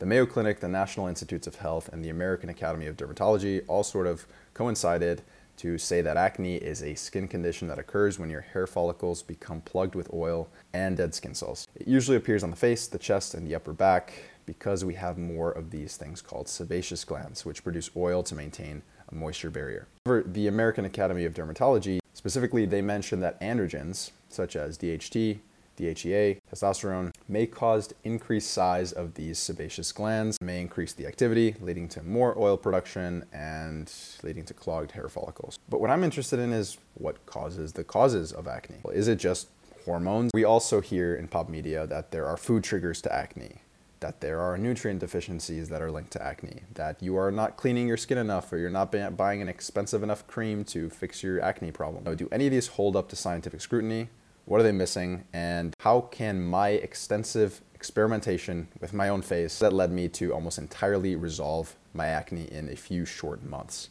the Mayo Clinic, the National Institutes of Health, and the American Academy of Dermatology all sort of coincided to say that acne is a skin condition that occurs when your hair follicles become plugged with oil and dead skin cells. It usually appears on the face, the chest, and the upper back because we have more of these things called sebaceous glands, which produce oil to maintain a moisture barrier. However, the American Academy of Dermatology, specifically, they mention that androgens, such as DHT, DHEA, testosterone, may cause increased size of these sebaceous glands, may increase the activity, leading to more oil production and leading to clogged hair follicles. But what I'm interested in is what causes the causes of acne. Is it just hormones? We also hear in pop media that there are food triggers to acne that there are nutrient deficiencies that are linked to acne, that you are not cleaning your skin enough or you're not buying an expensive enough cream to fix your acne problem. Do any of these hold up to scientific scrutiny? What are they missing? And how can my extensive experimentation with my own face that led me to almost entirely resolve my acne in a few short months?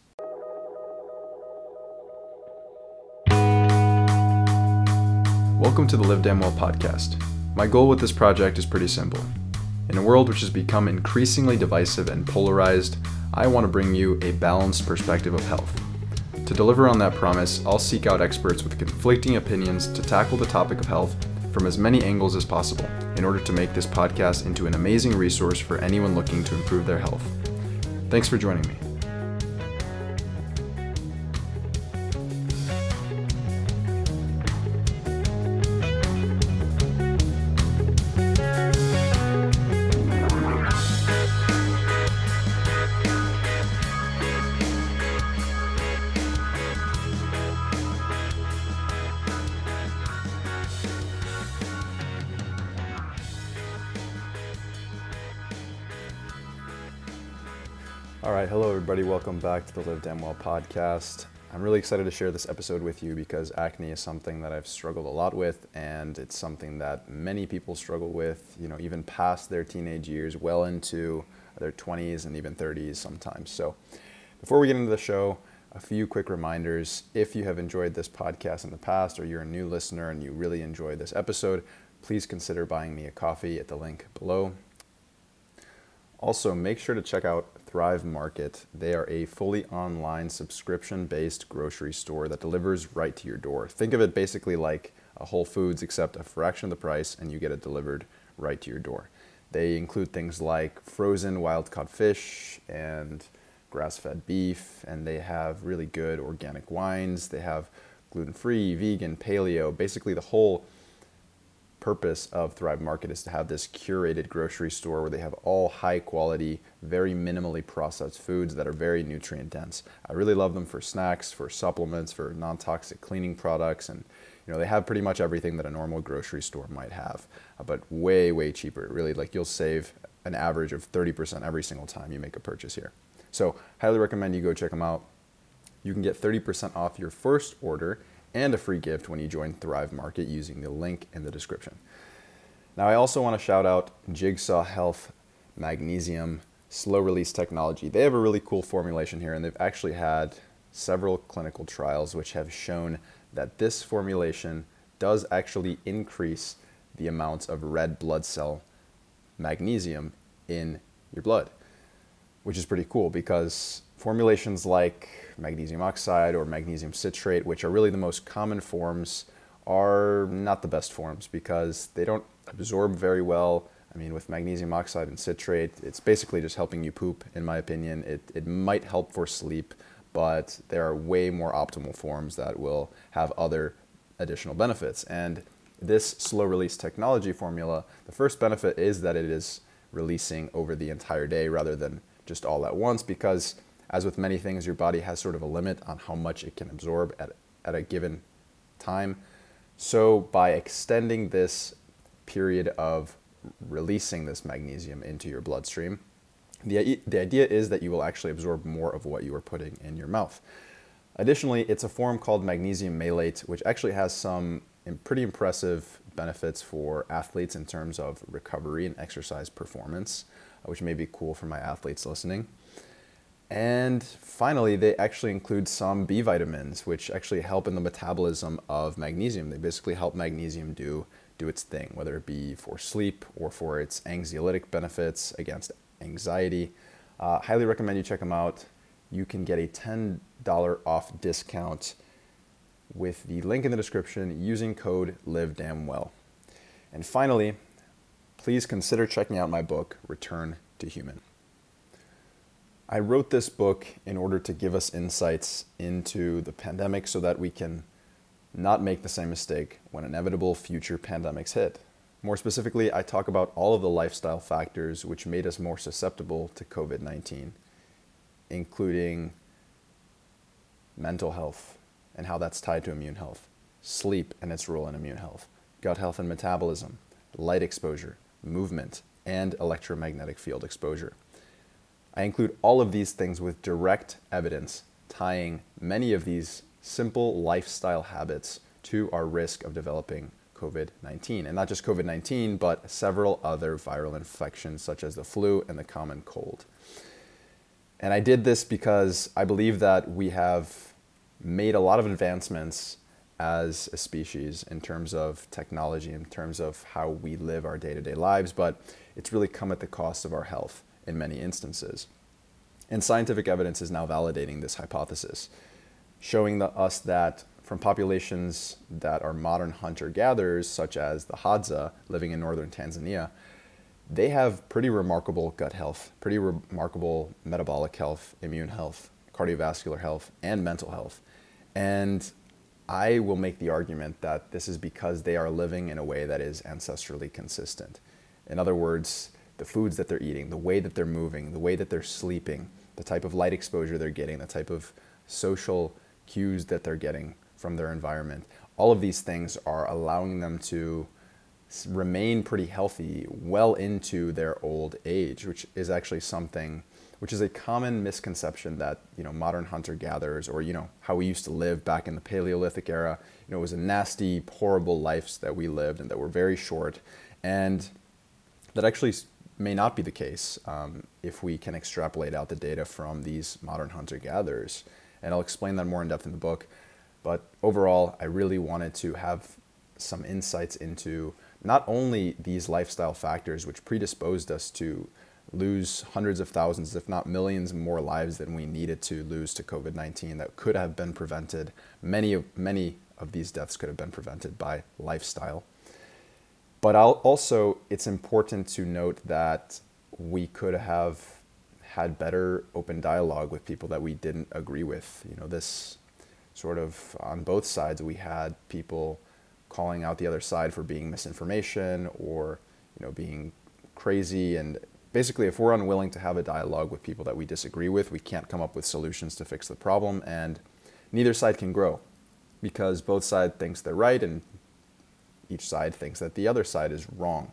Welcome to the Live Damn Well podcast. My goal with this project is pretty simple. In a world which has become increasingly divisive and polarized, I want to bring you a balanced perspective of health. To deliver on that promise, I'll seek out experts with conflicting opinions to tackle the topic of health from as many angles as possible in order to make this podcast into an amazing resource for anyone looking to improve their health. Thanks for joining me. Welcome back to the Live Damn Well podcast. I'm really excited to share this episode with you because acne is something that I've struggled a lot with, and it's something that many people struggle with, you know, even past their teenage years, well into their 20s and even 30s sometimes. So, before we get into the show, a few quick reminders. If you have enjoyed this podcast in the past or you're a new listener and you really enjoyed this episode, please consider buying me a coffee at the link below. Also, make sure to check out Thrive Market. They are a fully online subscription based grocery store that delivers right to your door. Think of it basically like a Whole Foods, except a fraction of the price, and you get it delivered right to your door. They include things like frozen wild caught fish and grass fed beef, and they have really good organic wines. They have gluten free, vegan, paleo, basically the whole purpose of Thrive Market is to have this curated grocery store where they have all high quality, very minimally processed foods that are very nutrient dense. I really love them for snacks, for supplements, for non toxic cleaning products, and you know they have pretty much everything that a normal grocery store might have, uh, but way way cheaper. Really, like you'll save an average of 30% every single time you make a purchase here. So highly recommend you go check them out. You can get 30% off your first order and a free gift when you join Thrive Market using the link in the description. Now, I also want to shout out Jigsaw Health Magnesium Slow Release Technology. They have a really cool formulation here, and they've actually had several clinical trials which have shown that this formulation does actually increase the amounts of red blood cell magnesium in your blood, which is pretty cool because formulations like magnesium oxide or magnesium citrate, which are really the most common forms, are not the best forms because they don't absorb very well. I mean, with magnesium oxide and citrate, it's basically just helping you poop, in my opinion. It, it might help for sleep, but there are way more optimal forms that will have other additional benefits. And this slow release technology formula, the first benefit is that it is releasing over the entire day rather than just all at once because as with many things, your body has sort of a limit on how much it can absorb at, at a given time. So, by extending this period of releasing this magnesium into your bloodstream, the, the idea is that you will actually absorb more of what you are putting in your mouth. Additionally, it's a form called magnesium malate, which actually has some pretty impressive benefits for athletes in terms of recovery and exercise performance, which may be cool for my athletes listening. And finally, they actually include some B vitamins, which actually help in the metabolism of magnesium. They basically help magnesium do, do its thing, whether it be for sleep or for its anxiolytic benefits against anxiety. Uh, highly recommend you check them out. You can get a $10 off discount with the link in the description using code LiveDamnWell. And finally, please consider checking out my book, Return to Human. I wrote this book in order to give us insights into the pandemic so that we can not make the same mistake when inevitable future pandemics hit. More specifically, I talk about all of the lifestyle factors which made us more susceptible to COVID 19, including mental health and how that's tied to immune health, sleep and its role in immune health, gut health and metabolism, light exposure, movement, and electromagnetic field exposure. I include all of these things with direct evidence tying many of these simple lifestyle habits to our risk of developing COVID 19. And not just COVID 19, but several other viral infections such as the flu and the common cold. And I did this because I believe that we have made a lot of advancements as a species in terms of technology, in terms of how we live our day to day lives, but it's really come at the cost of our health in many instances. And scientific evidence is now validating this hypothesis, showing the, us that from populations that are modern hunter gatherers, such as the Hadza living in northern Tanzania, they have pretty remarkable gut health, pretty remarkable metabolic health, immune health, cardiovascular health, and mental health. And I will make the argument that this is because they are living in a way that is ancestrally consistent. In other words, the foods that they're eating, the way that they're moving, the way that they're sleeping, the type of light exposure they're getting, the type of social cues that they're getting from their environment. All of these things are allowing them to remain pretty healthy well into their old age, which is actually something which is a common misconception that you know modern hunter gatherers or you know how we used to live back in the Paleolithic era. You know, it was a nasty, horrible lives that we lived and that were very short, and that actually may not be the case um, if we can extrapolate out the data from these modern hunter gatherers. And I'll explain that more in depth in the book. But overall, I really wanted to have some insights into not only these lifestyle factors which predisposed us to lose hundreds of thousands, if not millions more lives than we needed to lose to COVID 19 that could have been prevented. Many of, many of these deaths could have been prevented by lifestyle. But I'll also, it's important to note that we could have had better open dialogue with people that we didn't agree with. You know, this sort of on both sides, we had people calling out the other side for being misinformation or you know being crazy and basically if we're unwilling to have a dialogue with people that we disagree with we can't come up with solutions to fix the problem and neither side can grow because both sides thinks they're right and each side thinks that the other side is wrong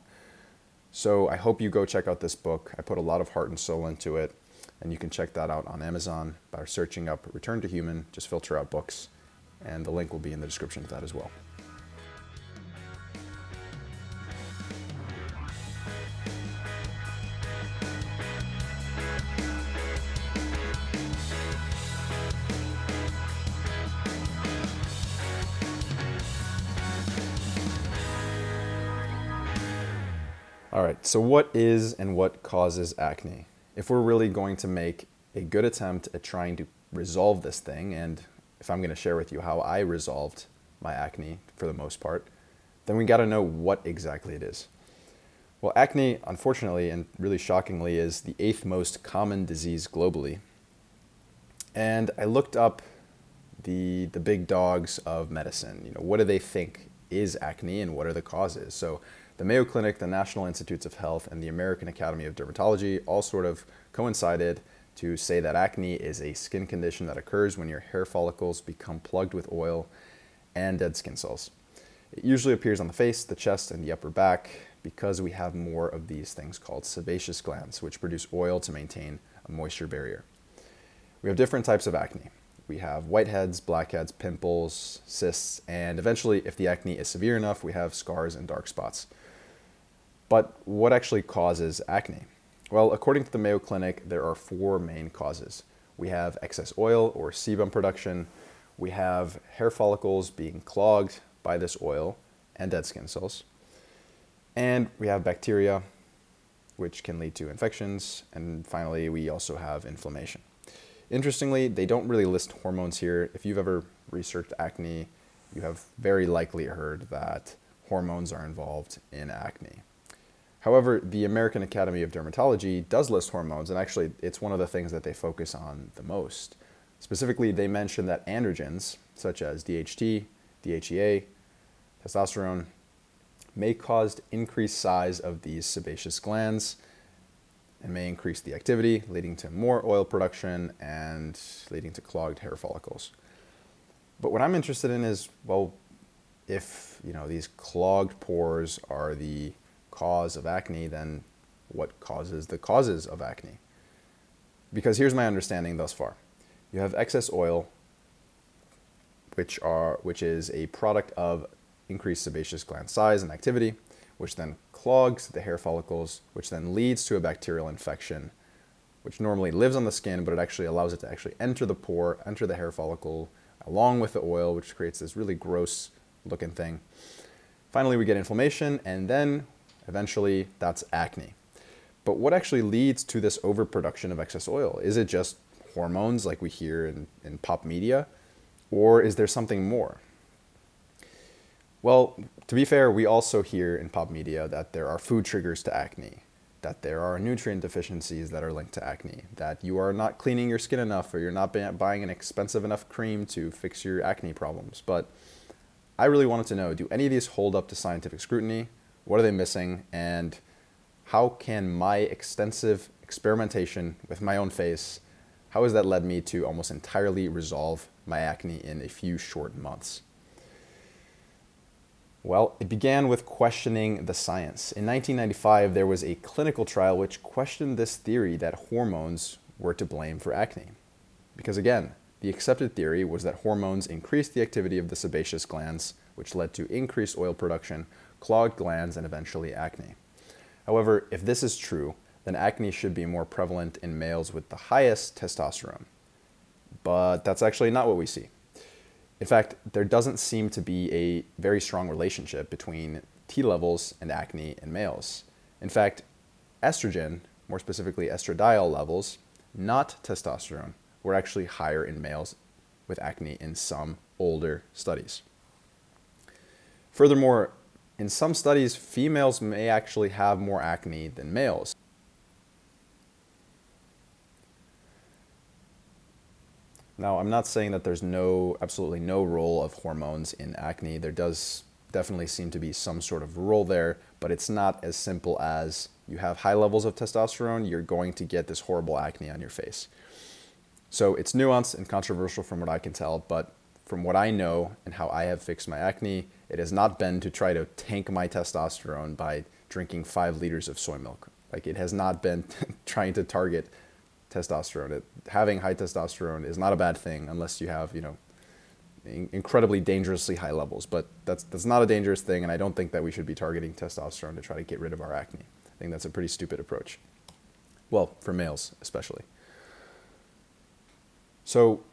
so i hope you go check out this book i put a lot of heart and soul into it and you can check that out on Amazon by searching up Return to Human. Just filter out books, and the link will be in the description of that as well. All right, so what is and what causes acne? if we're really going to make a good attempt at trying to resolve this thing, and if I'm going to share with you how I resolved my acne for the most part, then we got to know what exactly it is. Well, acne, unfortunately and really shockingly, is the eighth most common disease globally. And I looked up the the big dogs of medicine. You know, what do they think is acne and what are the causes? So the Mayo Clinic, the National Institutes of Health, and the American Academy of Dermatology all sort of coincided to say that acne is a skin condition that occurs when your hair follicles become plugged with oil and dead skin cells. It usually appears on the face, the chest, and the upper back because we have more of these things called sebaceous glands, which produce oil to maintain a moisture barrier. We have different types of acne. We have whiteheads, blackheads, pimples, cysts, and eventually, if the acne is severe enough, we have scars and dark spots. But what actually causes acne? Well, according to the Mayo Clinic, there are four main causes. We have excess oil or sebum production, we have hair follicles being clogged by this oil and dead skin cells, and we have bacteria, which can lead to infections. And finally, we also have inflammation. Interestingly, they don't really list hormones here. If you've ever researched acne, you have very likely heard that hormones are involved in acne. However, the American Academy of Dermatology does list hormones, and actually, it's one of the things that they focus on the most. Specifically, they mention that androgens, such as DHT, DHEA, testosterone, may cause increased size of these sebaceous glands and may increase the activity, leading to more oil production and leading to clogged hair follicles. But what I'm interested in is, well, if you know these clogged pores are the cause of acne, then what causes the causes of acne? Because here's my understanding thus far. You have excess oil, which are which is a product of increased sebaceous gland size and activity, which then clogs the hair follicles, which then leads to a bacterial infection, which normally lives on the skin, but it actually allows it to actually enter the pore, enter the hair follicle, along with the oil, which creates this really gross looking thing. Finally, we get inflammation, and then eventually that's acne. But what actually leads to this overproduction of excess oil? Is it just hormones like we hear in, in pop media? Or is there something more? Well, to be fair, we also hear in pop media that there are food triggers to acne, that there are nutrient deficiencies that are linked to acne, that you are not cleaning your skin enough or you're not buying an expensive enough cream to fix your acne problems. But I really wanted to know do any of these hold up to scientific scrutiny? What are they missing? And how can my extensive experimentation with my own face, how has that led me to almost entirely resolve my acne in a few short months? Well, it began with questioning the science. In 1995, there was a clinical trial which questioned this theory that hormones were to blame for acne. Because again, the accepted theory was that hormones increased the activity of the sebaceous glands, which led to increased oil production, clogged glands, and eventually acne. However, if this is true, then acne should be more prevalent in males with the highest testosterone. But that's actually not what we see. In fact, there doesn't seem to be a very strong relationship between T levels and acne in males. In fact, estrogen, more specifically estradiol levels, not testosterone, were actually higher in males with acne in some older studies. Furthermore, in some studies, females may actually have more acne than males. Now, I'm not saying that there's no, absolutely no role of hormones in acne. There does definitely seem to be some sort of role there, but it's not as simple as you have high levels of testosterone, you're going to get this horrible acne on your face. So it's nuanced and controversial from what I can tell, but from what I know and how I have fixed my acne, it has not been to try to tank my testosterone by drinking five liters of soy milk. Like it has not been trying to target testosterone. It, having high testosterone is not a bad thing unless you have, you know, in, incredibly dangerously high levels. But that's that's not a dangerous thing, and I don't think that we should be targeting testosterone to try to get rid of our acne. I think that's a pretty stupid approach. Well, for males especially. So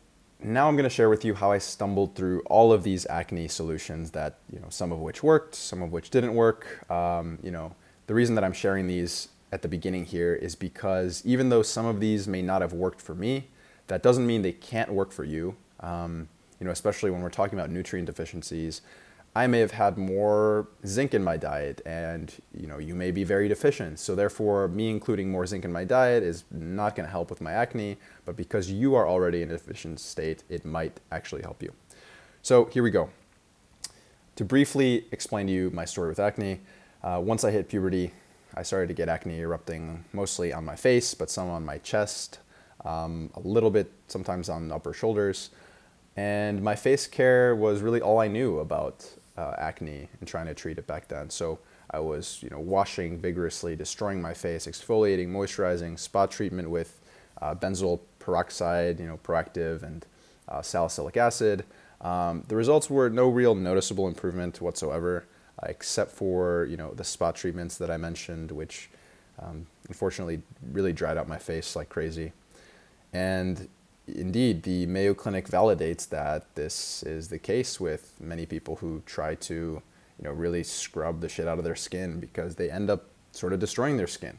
now I'm going to share with you how I stumbled through all of these acne solutions that, you know, some of which worked, some of which didn't work. Um, you know, the reason that I'm sharing these at the beginning here is because even though some of these may not have worked for me, that doesn't mean they can't work for you. Um, you know, especially when we're talking about nutrient deficiencies. I may have had more zinc in my diet, and you know, you may be very deficient. So therefore, me including more zinc in my diet is not going to help with my acne. But because you are already in a deficient state, it might actually help you. So here we go. To briefly explain to you my story with acne, uh, once I hit puberty, I started to get acne erupting mostly on my face, but some on my chest, um, a little bit sometimes on upper shoulders. And my face care was really all I knew about uh, acne and trying to treat it back then. So I was, you know, washing vigorously, destroying my face, exfoliating, moisturizing, spot treatment with uh, benzoyl peroxide, you know, Proactiv, and uh, salicylic acid. Um, the results were no real noticeable improvement whatsoever except for you know the spot treatments that I mentioned, which um, unfortunately really dried out my face like crazy. And indeed, the Mayo Clinic validates that this is the case with many people who try to you know really scrub the shit out of their skin because they end up sort of destroying their skin.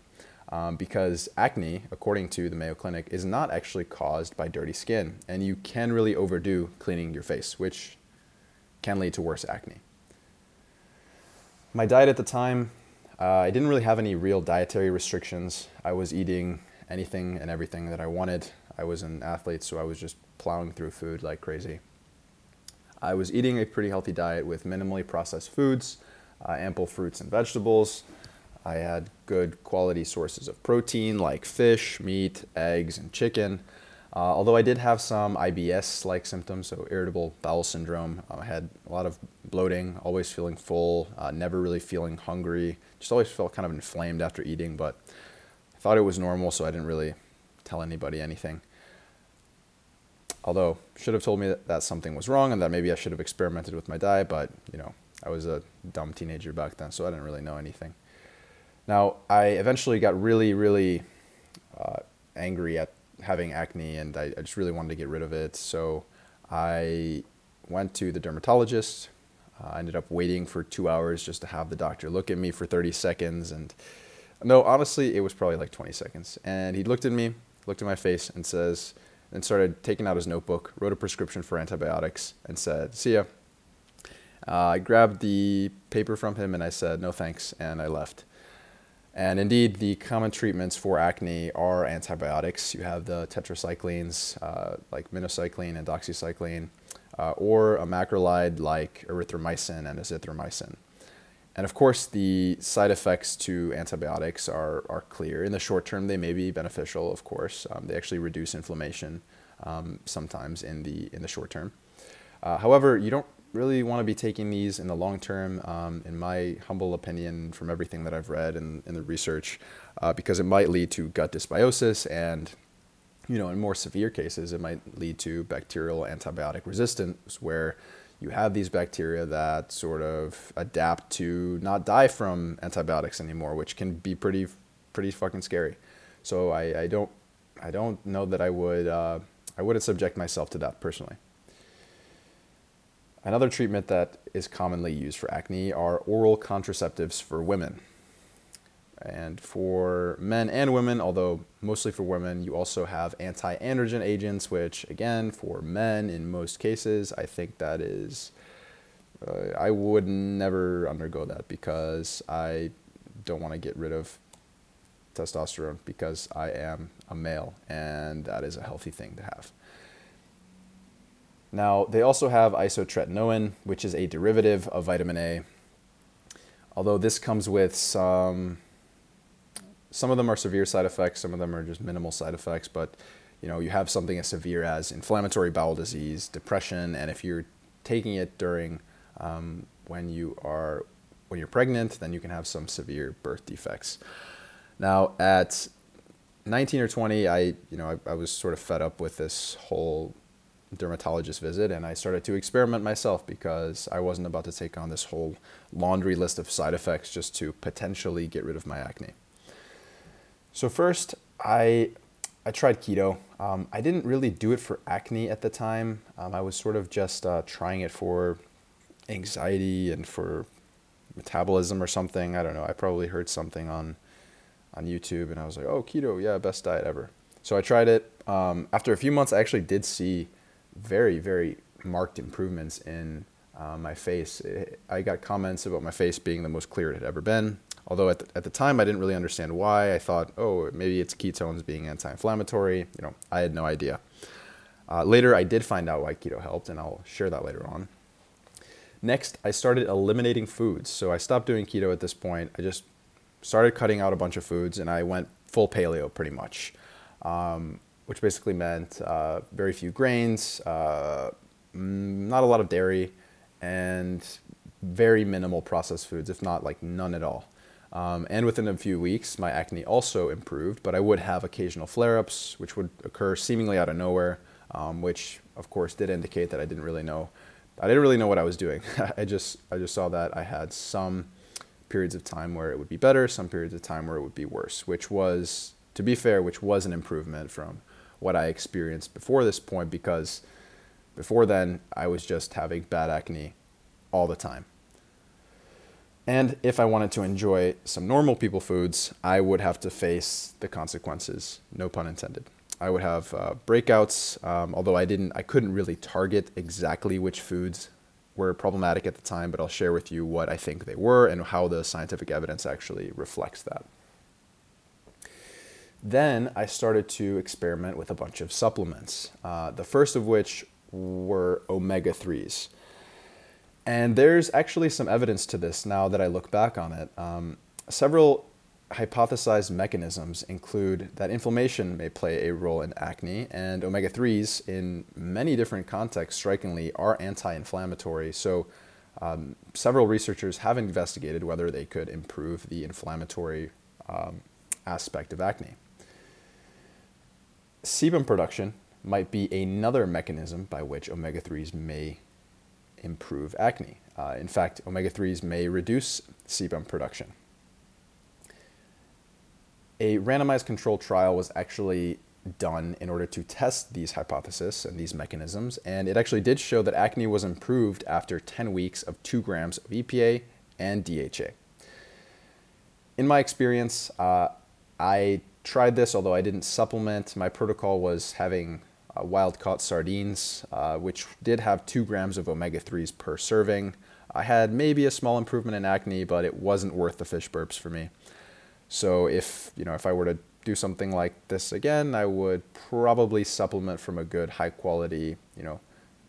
um, because acne, according to the Mayo Clinic, is not actually caused by dirty skin, and you can really overdo cleaning your face, which can lead to worse acne. My diet at the time, uh, I didn't really have any real dietary restrictions. I was eating anything and everything that I wanted. I was an athlete, so I was just plowing through food like crazy. I was eating a pretty healthy diet with minimally processed foods, uh, ample fruits and vegetables. I had good quality sources of protein like fish, meat, eggs, and chicken. Uh, although I did have some IBS like symptoms, so irritable bowel syndrome. Uh, I had a lot of bloating, always feeling full, uh, never really feeling hungry, just always felt kind of inflamed after eating, but I thought it was normal, so I didn't really tell anybody anything. Although, should have told me that, that something was wrong and that maybe I should have experimented with my diet, but you know, I was a dumb teenager back then, so I didn't really know anything. Now, I eventually got really, really uh, angry at having acne and I, I, just really wanted to get rid of it. So I went to the dermatologist. I ended up waiting for two hours just to have the doctor look at me for 30 seconds. And no, honestly, it was probably like 20 seconds. And he looked at me, looked at my face, and says, and started taking out his notebook, wrote a prescription for antibiotics, and said, See ya. Uh, I grabbed the paper from him and I said, No thanks, and I left. And indeed, the common treatments for acne are antibiotics. You have the tetracyclines uh, like minocycline and doxycycline, uh, or a macrolide like erythromycin and azithromycin. And of course, the side effects to antibiotics are, are clear. In the short term, they may be beneficial, of course. Um, they actually reduce inflammation um, sometimes in the, in the short term. Uh, however, you don't really want to be taking these in the long term, um, in my humble opinion, from everything that I've read and in the research, uh, because it might lead to gut dysbiosis and you know, in more severe cases, it might lead to bacterial antibiotic resistance, where you have these bacteria that sort of adapt to not die from antibiotics anymore, which can be pretty, pretty fucking scary. So I, I don't, I don't know that I would, uh, I wouldn't subject myself to that personally. Another treatment that is commonly used for acne are oral contraceptives for women. And for men and women, although mostly for women, you also have anti androgen agents, which, again, for men in most cases, I think that is, uh, I would never undergo that because I don't want to get rid of testosterone because I am a male and that is a healthy thing to have. Now, they also have isotretinoin, which is a derivative of vitamin A. Although this comes with some, some of them are severe side effects, some of them are just minimal side effects, but you know, you have something as severe as inflammatory bowel disease, depression, and if you're taking it during um, when you are when you're pregnant, then you can have some severe birth defects. Now, at 19 or 20, I you know I, I was sort of fed up with this whole dermatologist visit and I started to experiment myself because I wasn't about to take on this whole laundry list of side effects just to potentially get rid of my acne. So first, I I tried keto. Um, I didn't really do it for acne at the time. Um, I was sort of just uh, trying it for anxiety and for metabolism or something. I don't know. I probably heard something on on YouTube and I was like, oh, keto, yeah, best diet ever. So I tried it. Um, after a few months, I actually did see very, very marked improvements in uh, my face. It, I got comments about my face being the most clear it had ever been. Although at the, at the time I didn't really understand why. I thought, oh, maybe it's ketones being anti-inflammatory. You know, I had no idea. Uh, later, I did find out why keto helped, and I'll share that later on. Next, I started eliminating foods. So I stopped doing keto at this point. I just started cutting out a bunch of foods, and I went full paleo pretty much. Um, which basically meant uh, very few grains, uh, not a lot of dairy, and very minimal processed foods, if not like none at all. Um, and within a few weeks, my acne also improved, but I would have occasional flare ups, which would occur seemingly out of nowhere, um, which of course did indicate that I didn't really know. I didn't really know what I was doing. I just I just saw that I had some periods of time where it would be better, some periods of time where it would be worse, which was, to be fair, which was an improvement from what I experienced before this point because before then I was just having bad acne all the time. And if I wanted to enjoy some normal people foods, I would have to face the consequences, no pun intended. I would have uh, breakouts, um, although I didn't, I couldn't really target exactly which foods were problematic at the time, but I'll share with you what I think they were and how the scientific evidence actually reflects that. Then I started to experiment with a bunch of supplements, uh, the first of which were omega 3s. And there's actually some evidence to this now that I look back on it. Um, several hypothesized mechanisms include that inflammation may play a role in acne, and omega 3s, in many different contexts, strikingly, are anti inflammatory. So, um, several researchers have investigated whether they could improve the inflammatory um, aspect of acne. Sebum production might be another mechanism by which omega 3s may improve acne. Uh, in fact, omega 3s may reduce sebum production a randomized controlled trial was actually done in order to test these hypotheses and these mechanisms, and it actually did show that acne was improved after 10 weeks of 2 grams of EPA and DHA. In my experience, uh, I tried this, although I didn't supplement. My protocol was having uh, wild caught sardines, uh, which did have 2 grams of omega 3s per serving. I had maybe a small improvement in acne, but it wasn't worth the fish burps for me. So if you know if I were to do something like this again, I would probably supplement from a good high quality, you know,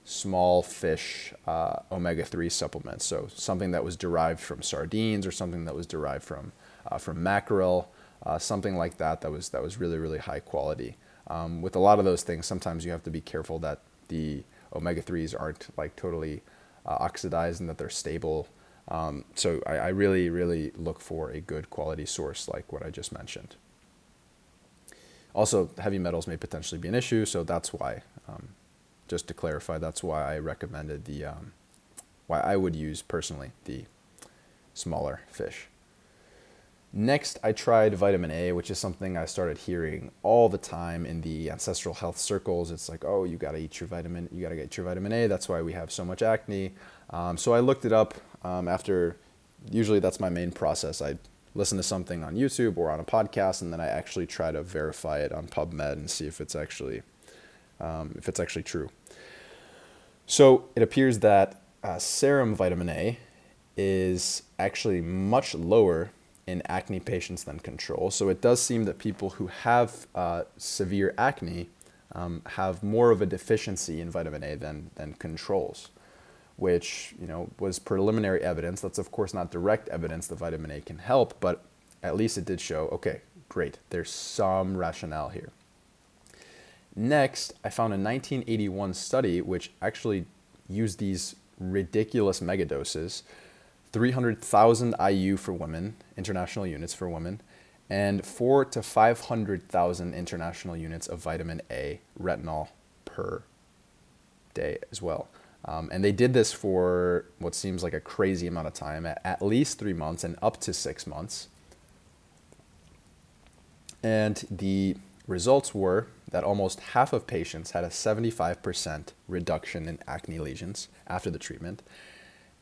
small fish uh, omega three supplement. So something that was derived from sardines or something that was derived from uh, from mackerel, uh, something like that. That was that was really really high quality. Um, with a lot of those things, sometimes you have to be careful that the omega threes aren't like totally uh, oxidized and that they're stable. Um, so I, I, really, really look for a good quality source like what I just mentioned. Also, heavy metals may potentially be an issue, so that's why, um, just to clarify, that's why I recommended the, um, why I would use personally the smaller fish. Next, I tried vitamin A, which is something I started hearing all the time in the ancestral health circles. It's like, oh, you gotta eat your vitamin, you gotta get your vitamin A. That's why we have so much acne. Um, so I looked it up um, after. Usually, that's my main process. I listen to something on YouTube or on a podcast, and then I actually try to verify it on PubMed and see if it's actually um, if it's actually true. So it appears that uh, serum vitamin A is actually much lower in acne patients than control. So it does seem that people who have uh, severe acne um, have more of a deficiency in vitamin A than, than controls, which you know was preliminary evidence. That's of course not direct evidence that vitamin A can help, but at least it did show, okay, great, there's some rationale here. Next, I found a 1981 study which actually used these ridiculous megadoses 300,000 IU for women, international units for women, and four to 500,000 international units of vitamin A retinol per day as well. Um, and they did this for what seems like a crazy amount of time, at, at least three months and up to six months. And the results were that almost half of patients had a 75% reduction in acne lesions after the treatment,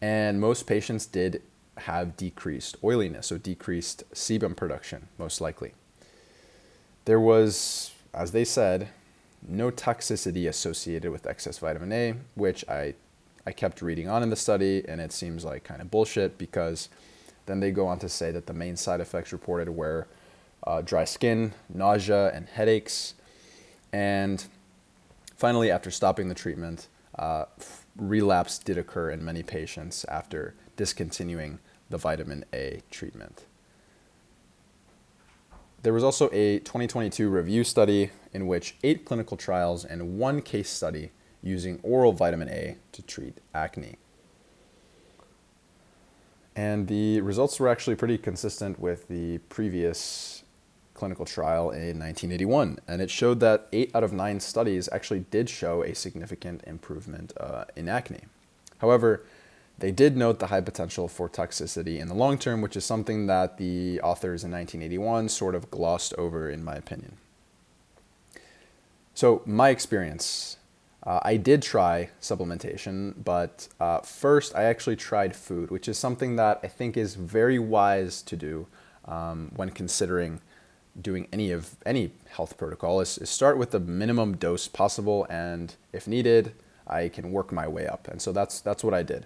and most patients did have decreased oiliness, so decreased sebum production, most likely. There was, as they said, no toxicity associated with excess vitamin A, which I, I kept reading on in the study, and it seems like kind of bullshit because then they go on to say that the main side effects reported were uh, dry skin, nausea, and headaches. And finally, after stopping the treatment, uh, relapse did occur in many patients after discontinuing the vitamin A treatment. There was also a 2022 review study in which eight clinical trials and one case study using oral vitamin A to treat acne. And the results were actually pretty consistent with the previous clinical trial in 1981, and it showed that eight out of nine studies actually did show a significant improvement uh, in acne. However, they did note the high potential for toxicity in the long term, which is something that the authors in 1981 sort of glossed over, in my opinion. So, my experience Uh, I did try supplementation, but uh, first I actually tried food, which is something that I think is very wise to do um, when considering doing any of any health protocol. Is, is start with the minimum dose possible, and if needed, I can work my way up. And so that's that's what I did.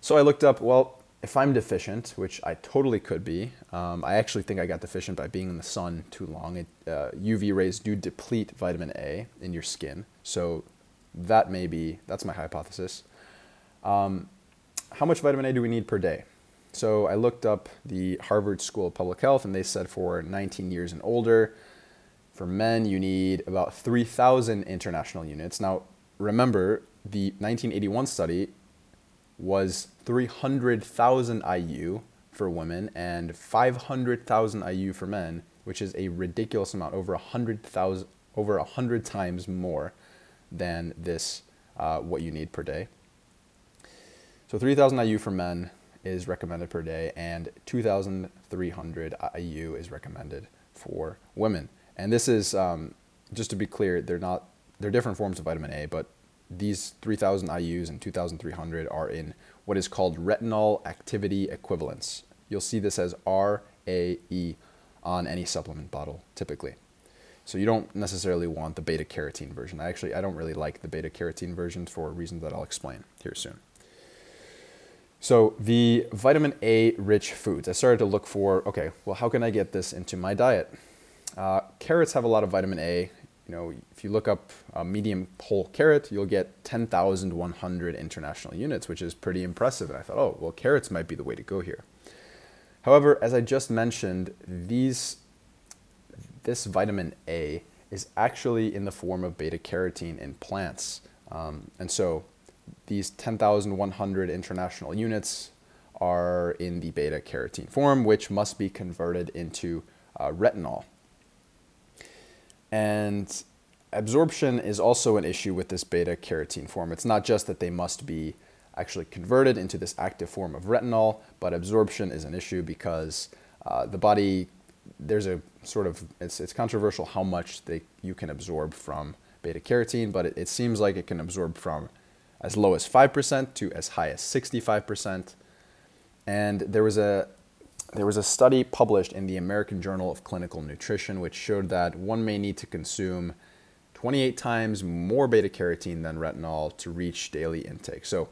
So I looked up. Well, if I'm deficient, which I totally could be, um, I actually think I got deficient by being in the sun too long. It, uh, UV rays do deplete vitamin A in your skin, so that may be that's my hypothesis. Um, how much vitamin A do we need per day? So I looked up the Harvard School of Public Health, and they said for 19 years and older, for men you need about 3,000 international units. Now remember, the 1981 study was 300,000 IU for women and 500,000 IU for men, which is a ridiculous amount, over 100,000, over 100 times more than this, uh, what you need per day. So 3,000 IU for men is recommended per day, and 2,300 IU is recommended for women. And this is, um, just to be clear, they're not, they're different forms of vitamin A, but these 3,000 IUs and 2,300 are in what is called retinol activity equivalents. You'll see this as RAE on any supplement bottle typically. So you don't necessarily want the beta carotene version. I actually I don't really like the beta carotene version for reasons that I'll explain here soon. So the vitamin A rich foods. I started to look for okay, well how can I get this into my diet? Uh, carrots have a lot of vitamin A you know, if you look up a medium whole carrot, you'll get 10,100 international units, which is pretty impressive. And I thought, oh, well, carrots might be the way to go here. However, as I just mentioned, these, this vitamin A is actually in the form of beta carotene in plants. Um, and so these 10,100 international units are in the beta carotene form, which must be converted into uh, retinol. And absorption is also an issue with this beta carotene form. It's not just that they must be actually converted into this active form of retinol, but absorption is an issue because uh, the body, there's a sort of, it's, it's controversial how much they, you can absorb from beta carotene, but it, it seems like it can absorb from as low as 5% to as high as 65%. And there was a, there was a study published in the American Journal of Clinical Nutrition which showed that one may need to consume 28 times more beta carotene than retinol to reach daily intake. So,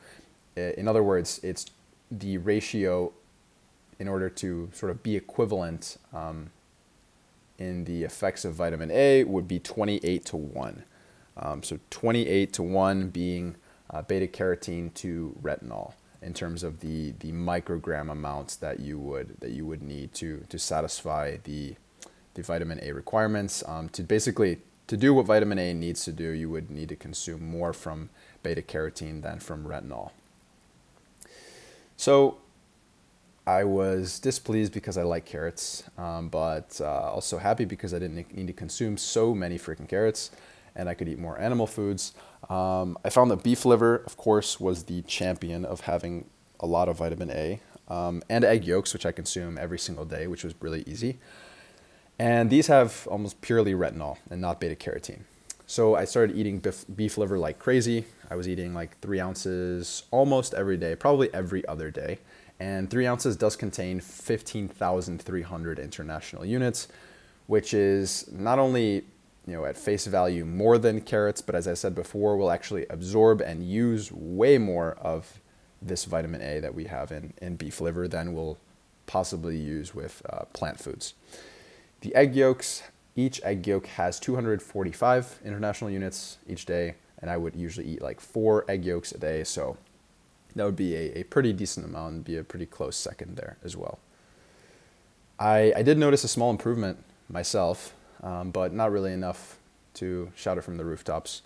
in other words, it's the ratio in order to sort of be equivalent um, in the effects of vitamin A would be 28 to 1. Um, so 28 to 1 being uh, beta carotene to retinol in terms of the, the microgram amounts that you would that you would need to to satisfy the the vitamin A requirements. Um, to basically to do what vitamin A needs to do, you would need to consume more from beta carotene than from retinol. So I was displeased because I like carrots, um, but uh, also happy because I didn't need to consume so many freaking carrots and I could eat more animal foods. Um, I found that beef liver, of course, was the champion of having a lot of vitamin A, um, and egg yolks, which I consume every single day, which was really easy. And these have almost purely retinol and not beta carotene. So I started eating beef, beef liver like crazy. I was eating like three ounces almost every day, probably every other day. And three ounces does contain 15,300 international units, which is not only you know, at face value more than carrots, but as I said before, will actually absorb and use way more of this vitamin A that we have in, in beef liver than we'll possibly use with uh, plant foods. The egg yolks, each egg yolk has 245 international units each day, and I would usually eat like four egg yolks a day, so that would be a, a pretty decent amount and be a pretty close second there as well. I, I did notice a small improvement myself um, but not really enough to shout it from the rooftops.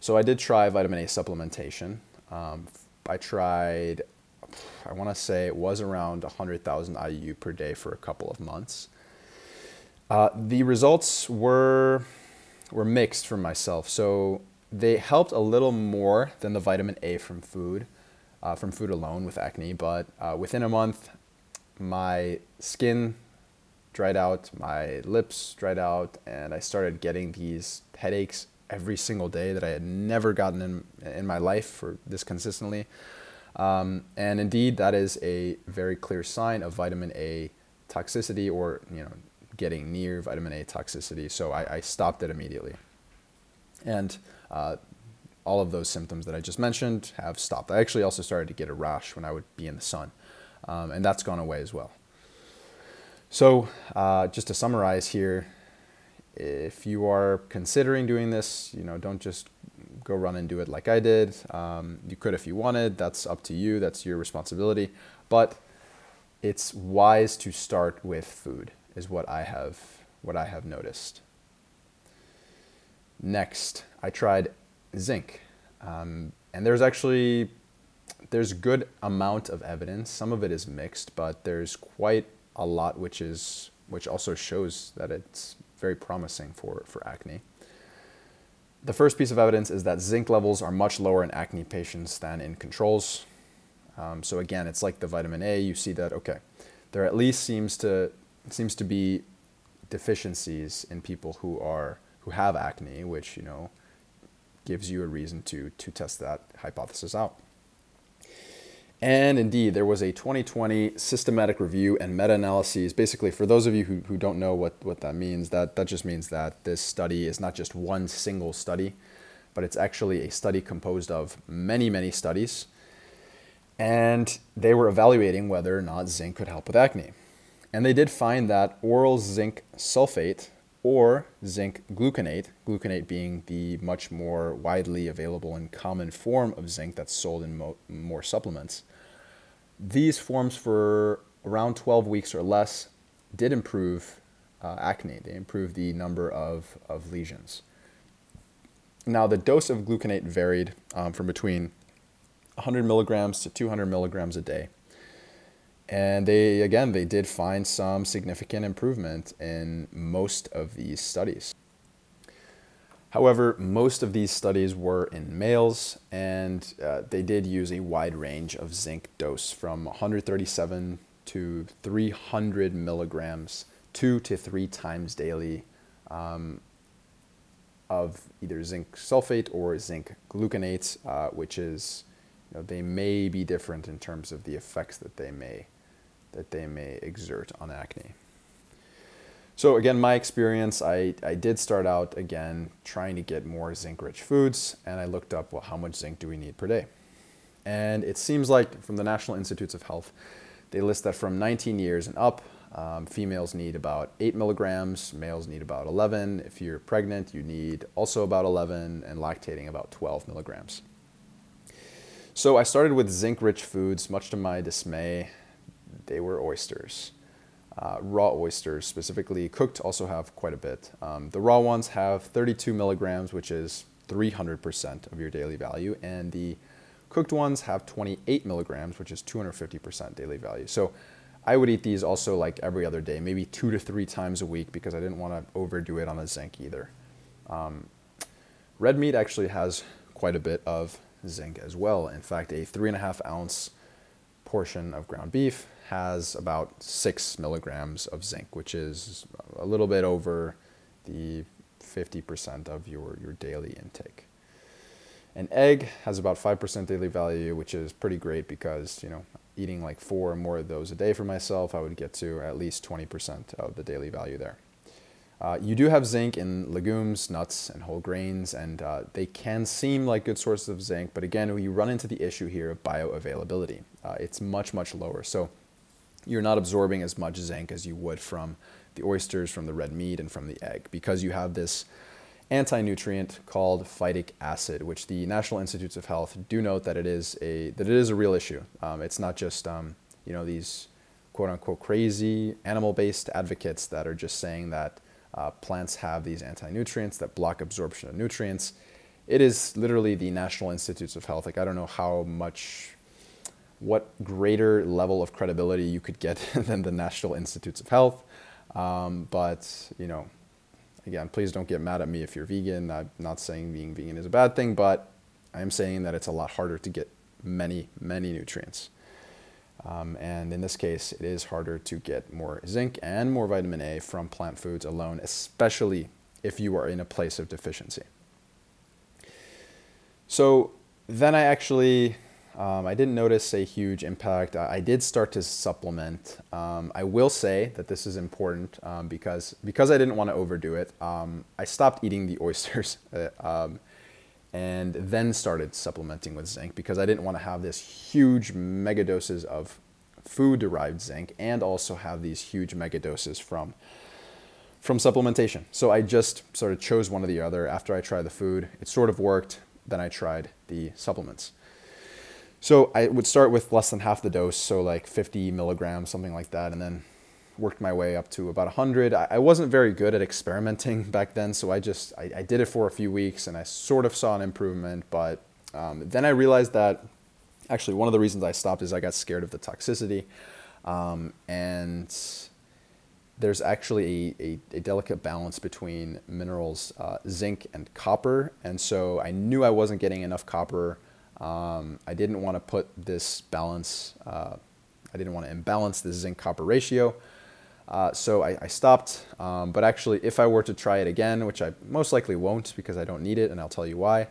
So I did try vitamin A supplementation. Um, I tried, I want to say it was around 100,000 IU per day for a couple of months. Uh, the results were were mixed for myself. So they helped a little more than the vitamin A from food, uh, from food alone with acne. But uh, within a month, my skin dried out, my lips dried out, and I started getting these headaches every single day that I had never gotten in, in my life for this consistently. Um, and indeed, that is a very clear sign of vitamin A toxicity or, you know, getting near vitamin A toxicity. So I, I stopped it immediately. And uh, all of those symptoms that I just mentioned have stopped. I actually also started to get a rash when I would be in the sun, um, and that's gone away as well. So, uh, just to summarize here, if you are considering doing this, you know, don't just go run and do it like I did. Um, you could if you wanted. That's up to you. That's your responsibility. But it's wise to start with food, is what I have what I have noticed. Next, I tried zinc, um, and there's actually there's good amount of evidence. Some of it is mixed, but there's quite a lot which is which also shows that it's very promising for, for acne. The first piece of evidence is that zinc levels are much lower in acne patients than in controls. Um, so again, it's like the vitamin A. You see that okay, there at least seems to seems to be deficiencies in people who are who have acne, which you know gives you a reason to to test that hypothesis out. And indeed, there was a 2020 systematic review and meta analyses. Basically, for those of you who, who don't know what, what that means, that, that just means that this study is not just one single study, but it's actually a study composed of many, many studies. And they were evaluating whether or not zinc could help with acne. And they did find that oral zinc sulfate or zinc gluconate, gluconate being the much more widely available and common form of zinc that's sold in mo- more supplements, these forms for around 12 weeks or less did improve uh, acne. They improved the number of, of lesions. Now, the dose of gluconate varied um, from between 100 milligrams to 200 milligrams a day. And they, again, they did find some significant improvement in most of these studies. However, most of these studies were in males, and uh, they did use a wide range of zinc dose from 137 to 300 milligrams, two to three times daily, um, of either zinc sulfate or zinc gluconate, uh, which is, you know, they may be different in terms of the effects that they may that they may exert on acne. So again, my experience, I, I did start out again trying to get more zinc-rich foods, and I looked up, well, how much zinc do we need per day? And it seems like from the National Institutes of Health, they list that from 19 years and up, um, females need about 8 milligrams, males need about 11. If you're pregnant, you need also about 11, and lactating about 12 milligrams. So I started with zinc-rich foods, much to my dismay, they were oysters. Uh, raw oysters, specifically cooked, also have quite a bit. Um, the raw ones have 32 milligrams, which is 300% of your daily value, and the cooked ones have 28 milligrams, which is 250% daily value. So I would eat these also like every other day, maybe two to three times a week because I didn't want to overdo it on the zinc either. Um, red meat actually has quite a bit of zinc as well. In fact, a three and a half ounce portion of ground beef has about six milligrams of zinc, which is a little bit over the 50% of your, your daily intake. An egg has about 5% daily value, which is pretty great because, you know, eating like four or more of those a day for myself, I would get to at least 20% of the daily value there. Uh, you do have zinc in legumes, nuts, and whole grains, and uh, they can seem like good sources of zinc, but again, we run into the issue here of bioavailability. Uh, it's much, much lower. So you're not absorbing as much zinc as you would from the oysters, from the red meat, and from the egg because you have this anti-nutrient called phytic acid, which the National Institutes of Health do note that it is a that it is a real issue. Um, it's not just um, you know these quote unquote crazy animal-based advocates that are just saying that uh, plants have these anti-nutrients that block absorption of nutrients. It is literally the National Institutes of Health. Like I don't know how much what greater level of credibility you could get than the National Institutes of Health. Um, but, you know, again, please don't get mad at me if you're vegan. I'm not saying being vegan is a bad thing, but I'm saying that it's a lot harder to get many, many nutrients. Um, and in this case, it is harder to get more zinc and more vitamin A from plant foods alone, especially if you are in a place of deficiency. So then I actually, um, I didn't notice a huge impact. I, did start to supplement. Um, I will say that this is important um, because because I didn't want to overdo it. Um, I stopped eating the oysters. Uh, um, and then started supplementing with zinc because I didn't want to have this huge mega doses of food derived zinc and also have these huge mega doses from from supplementation. So I just sort of chose one or the other after I tried the food. It sort of worked, then I tried the supplements. So I would start with less than half the dose, so like 50 milligrams, something like that, and then worked my way up to about 100. I, wasn't very good at experimenting back then, so I just I, I, did it for a few weeks and I sort of saw an improvement. But um, then I realized that actually one of the reasons I stopped is I got scared of the toxicity, um, and there's actually a, a, a, delicate balance between minerals, uh, zinc and copper, and so I knew I wasn't getting enough copper. Um, I didn't want to put this balance. Uh, I didn't want to imbalance the zinc copper ratio. Uh, so I, I stopped. Um, but actually, if I were to try it again, which I most likely won't because I don't need it, and I'll tell you why,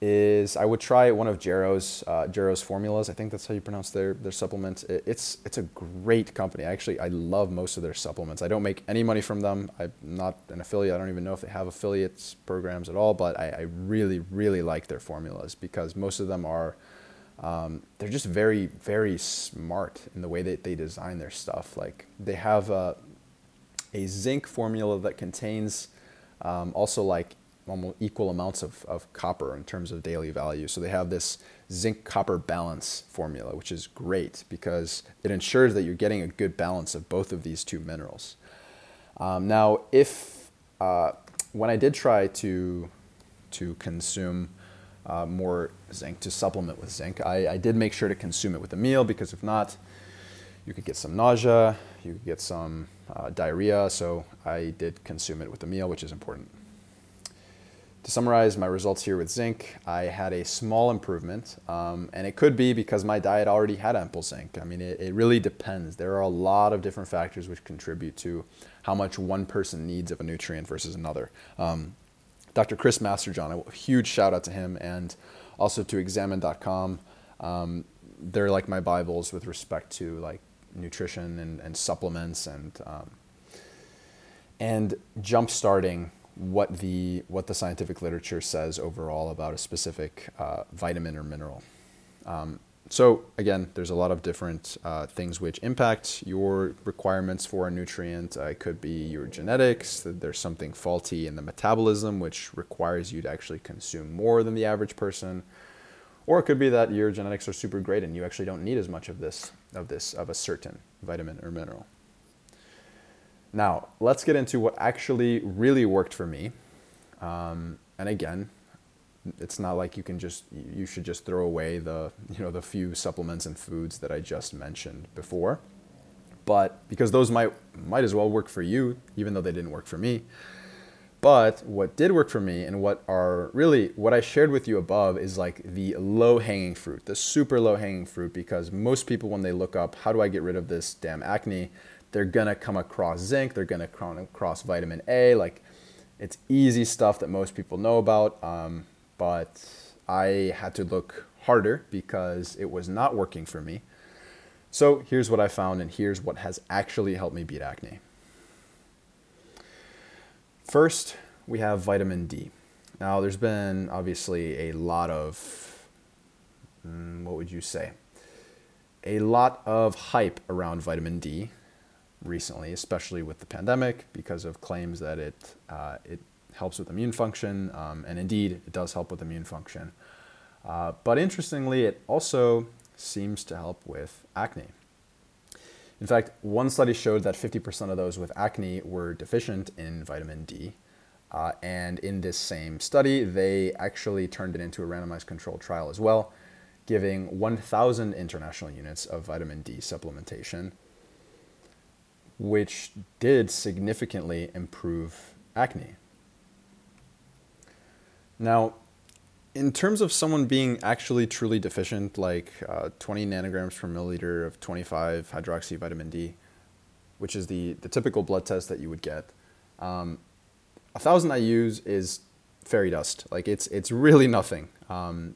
is I would try one of Jarrow's uh, Jarrow's formulas. I think that's how you pronounce their their supplements. It, it's it's a great company. Actually, I love most of their supplements. I don't make any money from them. I'm not an affiliate. I don't even know if they have affiliates programs at all. But I, I really really like their formulas because most of them are um, they're just very, very smart in the way that they design their stuff. Like they have a, a zinc formula that contains um, also like almost equal amounts of, of copper in terms of daily value. So they have this zinc copper balance formula, which is great because it ensures that you're getting a good balance of both of these two minerals. Um, now, if uh, when I did try to to consume uh, more zinc to supplement with zinc. I, I did make sure to consume it with a meal because if not, you could get some nausea, you could get some uh, diarrhea. So I did consume it with a meal, which is important. To summarize my results here with zinc, I had a small improvement, um, and it could be because my diet already had ample zinc. I mean, it, it really depends. There are a lot of different factors which contribute to how much one person needs of a nutrient versus another. Um, Dr. Chris Masterjohn, a huge shout out to him, and also to examine.com. Um, they're like my Bibles with respect to like nutrition and, and supplements and um, and jump starting what the what the scientific literature says overall about a specific uh, vitamin or mineral. Um, so again, there's a lot of different uh, things which impact your requirements for a nutrient. Uh, it could be your genetics. There's something faulty in the metabolism which requires you to actually consume more than the average person, or it could be that your genetics are super great and you actually don't need as much of this of this of a certain vitamin or mineral. Now let's get into what actually really worked for me. Um, and again, it's not like you can just you should just throw away the you know the few supplements and foods that I just mentioned before. But because those might might as well work for you, even though they didn't work for me. But what did work for me and what are really what I shared with you above is like the low hanging fruit, the super low hanging fruit, because most people, when they look up, how do I get rid of this damn acne? They're gonna come across zinc, they're gonna come across vitamin A. Like it's easy stuff that most people know about. Um, but I had to look harder because it was not working for me. So here's what I found, and here's what has actually helped me beat acne. First, we have vitamin D. Now, there's been obviously a lot of, mm, what would you say? A lot of hype around vitamin D recently, especially with the pandemic, because of claims that it, uh, it helps with immune function, um, and indeed, it does help with immune function. Uh, but interestingly, it also seems to help with acne. In fact, one study showed that 50% of those with acne were deficient in vitamin D. Uh, and in this same study, they actually turned it into a randomized controlled trial as well, giving 1,000 international units of vitamin D supplementation, which did significantly improve acne. Now, in terms of someone being actually truly deficient, like uh, 20 nanograms per milliliter of 25 hydroxy vitamin D, which is the, the typical blood test that you would get, um, 1,000 IUs is fairy dust. Like it's it's really nothing. Um,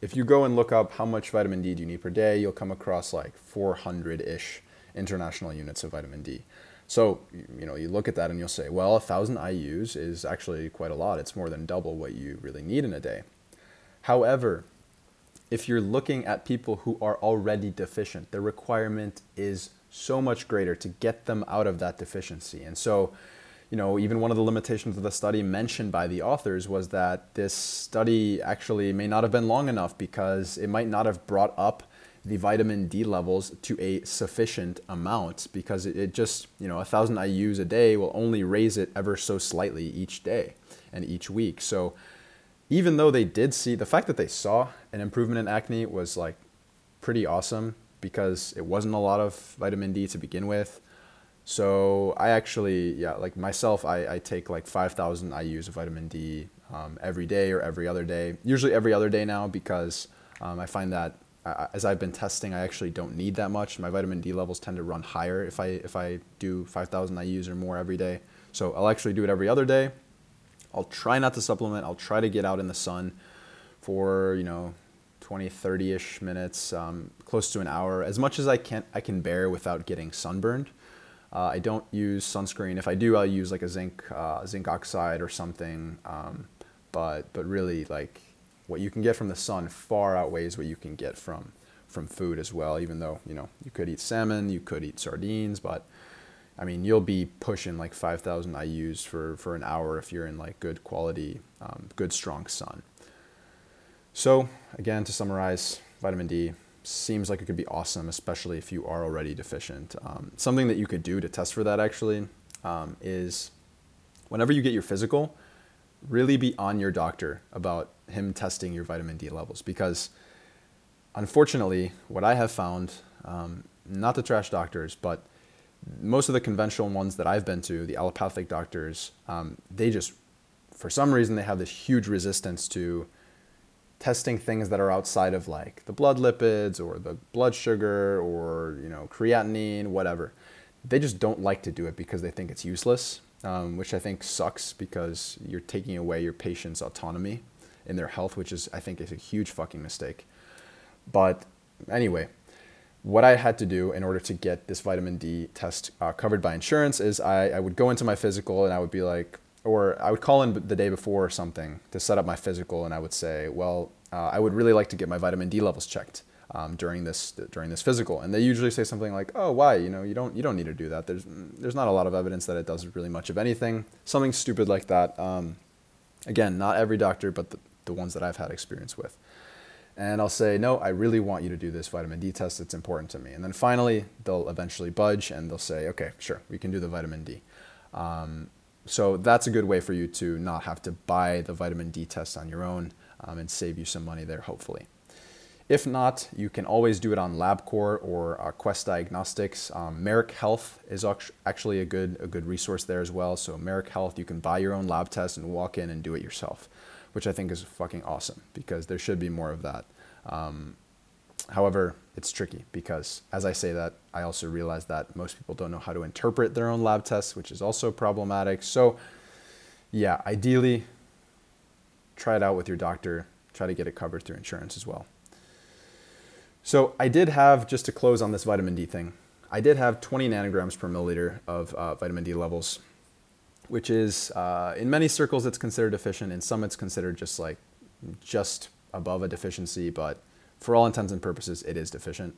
if you go and look up how much vitamin D do you need per day, you'll come across like 400-ish international units of vitamin D. So, you know, you look at that and you'll say, well, a 1,000 IUs is actually quite a lot. It's more than double what you really need in a day. However, if you're looking at people who are already deficient, the requirement is so much greater to get them out of that deficiency. And so, you know, even one of the limitations of the study mentioned by the authors was that this study actually may not have been long enough because it might not have brought up the vitamin D levels to a sufficient amount because it, just, you know, a thousand IUs a day will only raise it ever so slightly each day and each week. So even though they did see the fact that they saw an improvement in acne was like pretty awesome because it wasn't a lot of vitamin D to begin with. So I actually, yeah, like myself, I, I take like 5,000 IUs of vitamin D um, every day or every other day. Usually every other day now because um, I find that as I've been testing, I actually don't need that much. My vitamin D levels tend to run higher if I if I do 5,000 IUs or more every day. So I'll actually do it every other day. I'll try not to supplement. I'll try to get out in the sun for you know 20, 30-ish minutes, um, close to an hour, as much as I can I can bear without getting sunburned. Uh, I don't use sunscreen. If I do, I'll use like a zinc uh, zinc oxide or something. Um, but but really like what you can get from the sun far outweighs what you can get from from food as well. Even though you know you could eat salmon, you could eat sardines, but I mean you'll be pushing like 5,000 IU's for for an hour if you're in like good quality, um, good strong sun. So again, to summarize, vitamin D seems like it could be awesome, especially if you are already deficient. Um, something that you could do to test for that actually um, is whenever you get your physical, really be on your doctor about him testing your vitamin D levels because unfortunately, what I have found, um, not the trash doctors, but most of the conventional ones that I've been to, the allopathic doctors, um, they just, for some reason, they have this huge resistance to testing things that are outside of like the blood lipids or the blood sugar or you know creatinine, whatever. They just don't like to do it because they think it's useless, um, which I think sucks because you're taking away your patient's autonomy in their health, which is I think is a huge fucking mistake. But anyway, what I had to do in order to get this vitamin D test uh, covered by insurance is I, I would go into my physical and I would be like, or I would call in the day before or something to set up my physical, and I would say, well, uh, I would really like to get my vitamin D levels checked um, during this during this physical, and they usually say something like, oh, why? You know, you don't you don't need to do that. There's there's not a lot of evidence that it does really much of anything. Something stupid like that. Um, again, not every doctor, but the, the ones that I've had experience with. And I'll say, no, I really want you to do this vitamin D test. It's important to me. And then finally, they'll eventually budge and they'll say, okay, sure, we can do the vitamin D. Um, so that's a good way for you to not have to buy the vitamin D test on your own um, and save you some money there, hopefully. If not, you can always do it on LabCorp or uh, Quest Diagnostics. Um, Marek Health is actually a good, a good resource there as well. So, Marek Health, you can buy your own lab test and walk in and do it yourself which I think is fucking awesome because there should be more of that. Um, however, it's tricky because as I say that, I also realize that most people don't know how to interpret their own lab tests, which is also problematic. So, yeah, ideally, try it out with your doctor. Try to get it covered through insurance as well. So, I did have, just to close on this vitamin D thing, I did have 20 nanograms per milliliter of uh, vitamin D levels which is uh, in many circles it's considered deficient. In some it's considered just like just above a deficiency, but for all intents and purposes, it is deficient.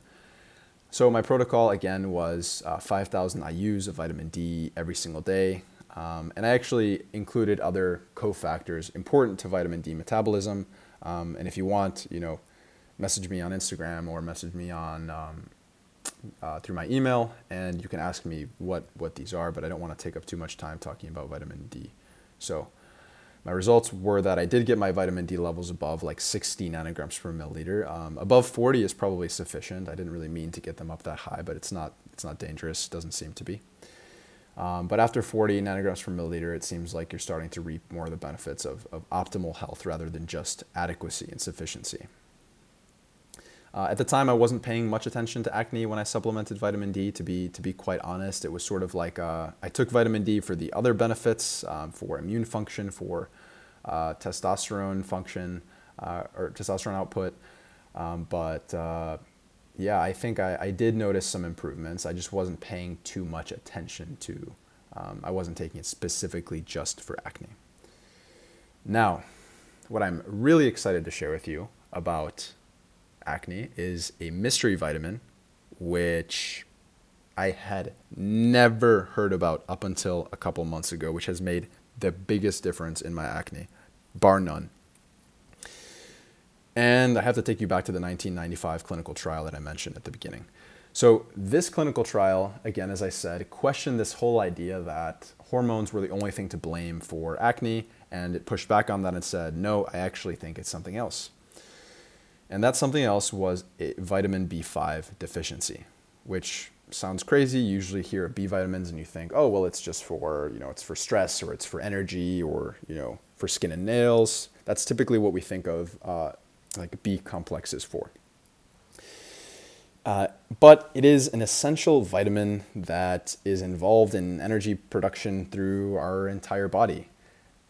So my protocol again was uh, 5,000 IU's of vitamin D every single day. Um, and I actually included other cofactors important to vitamin D metabolism. Um, and if you want, you know, message me on Instagram or message me on um, uh, through my email, and you can ask me what, what these are, but I don't want to take up too much time talking about vitamin D. So, my results were that I did get my vitamin D levels above like 60 nanograms per milliliter. Um, above 40 is probably sufficient. I didn't really mean to get them up that high, but it's not it's not dangerous. Doesn't seem to be. Um, but after 40 nanograms per milliliter, it seems like you're starting to reap more of the benefits of, of optimal health rather than just adequacy and sufficiency. Uh, at the time, I wasn't paying much attention to acne when I supplemented vitamin D. To be to be quite honest, it was sort of like uh, I took vitamin D for the other benefits, um, for immune function, for uh, testosterone function uh, or testosterone output. Um, but uh, yeah, I think I, I, did notice some improvements. I just wasn't paying too much attention to, um, I wasn't taking it specifically just for acne. Now, what I'm really excited to share with you about acne is a mystery vitamin, which I had never heard about up until a couple months ago, which has made the biggest difference in my acne, bar none. And I have to take you back to the 1995 clinical trial that I mentioned at the beginning. So, this clinical trial, again, as I said, questioned this whole idea that hormones were the only thing to blame for acne, and it pushed back on that and said, no, I actually think it's something else. And that something else was vitamin B5 deficiency, which sounds crazy. You usually hear B vitamins and you think, oh, well, it's just for, you know, it's for stress or it's for energy or, you know, for skin and nails. That's typically what we think of uh, like B complexes for. Uh, but it is an essential vitamin that is involved in energy production through our entire body.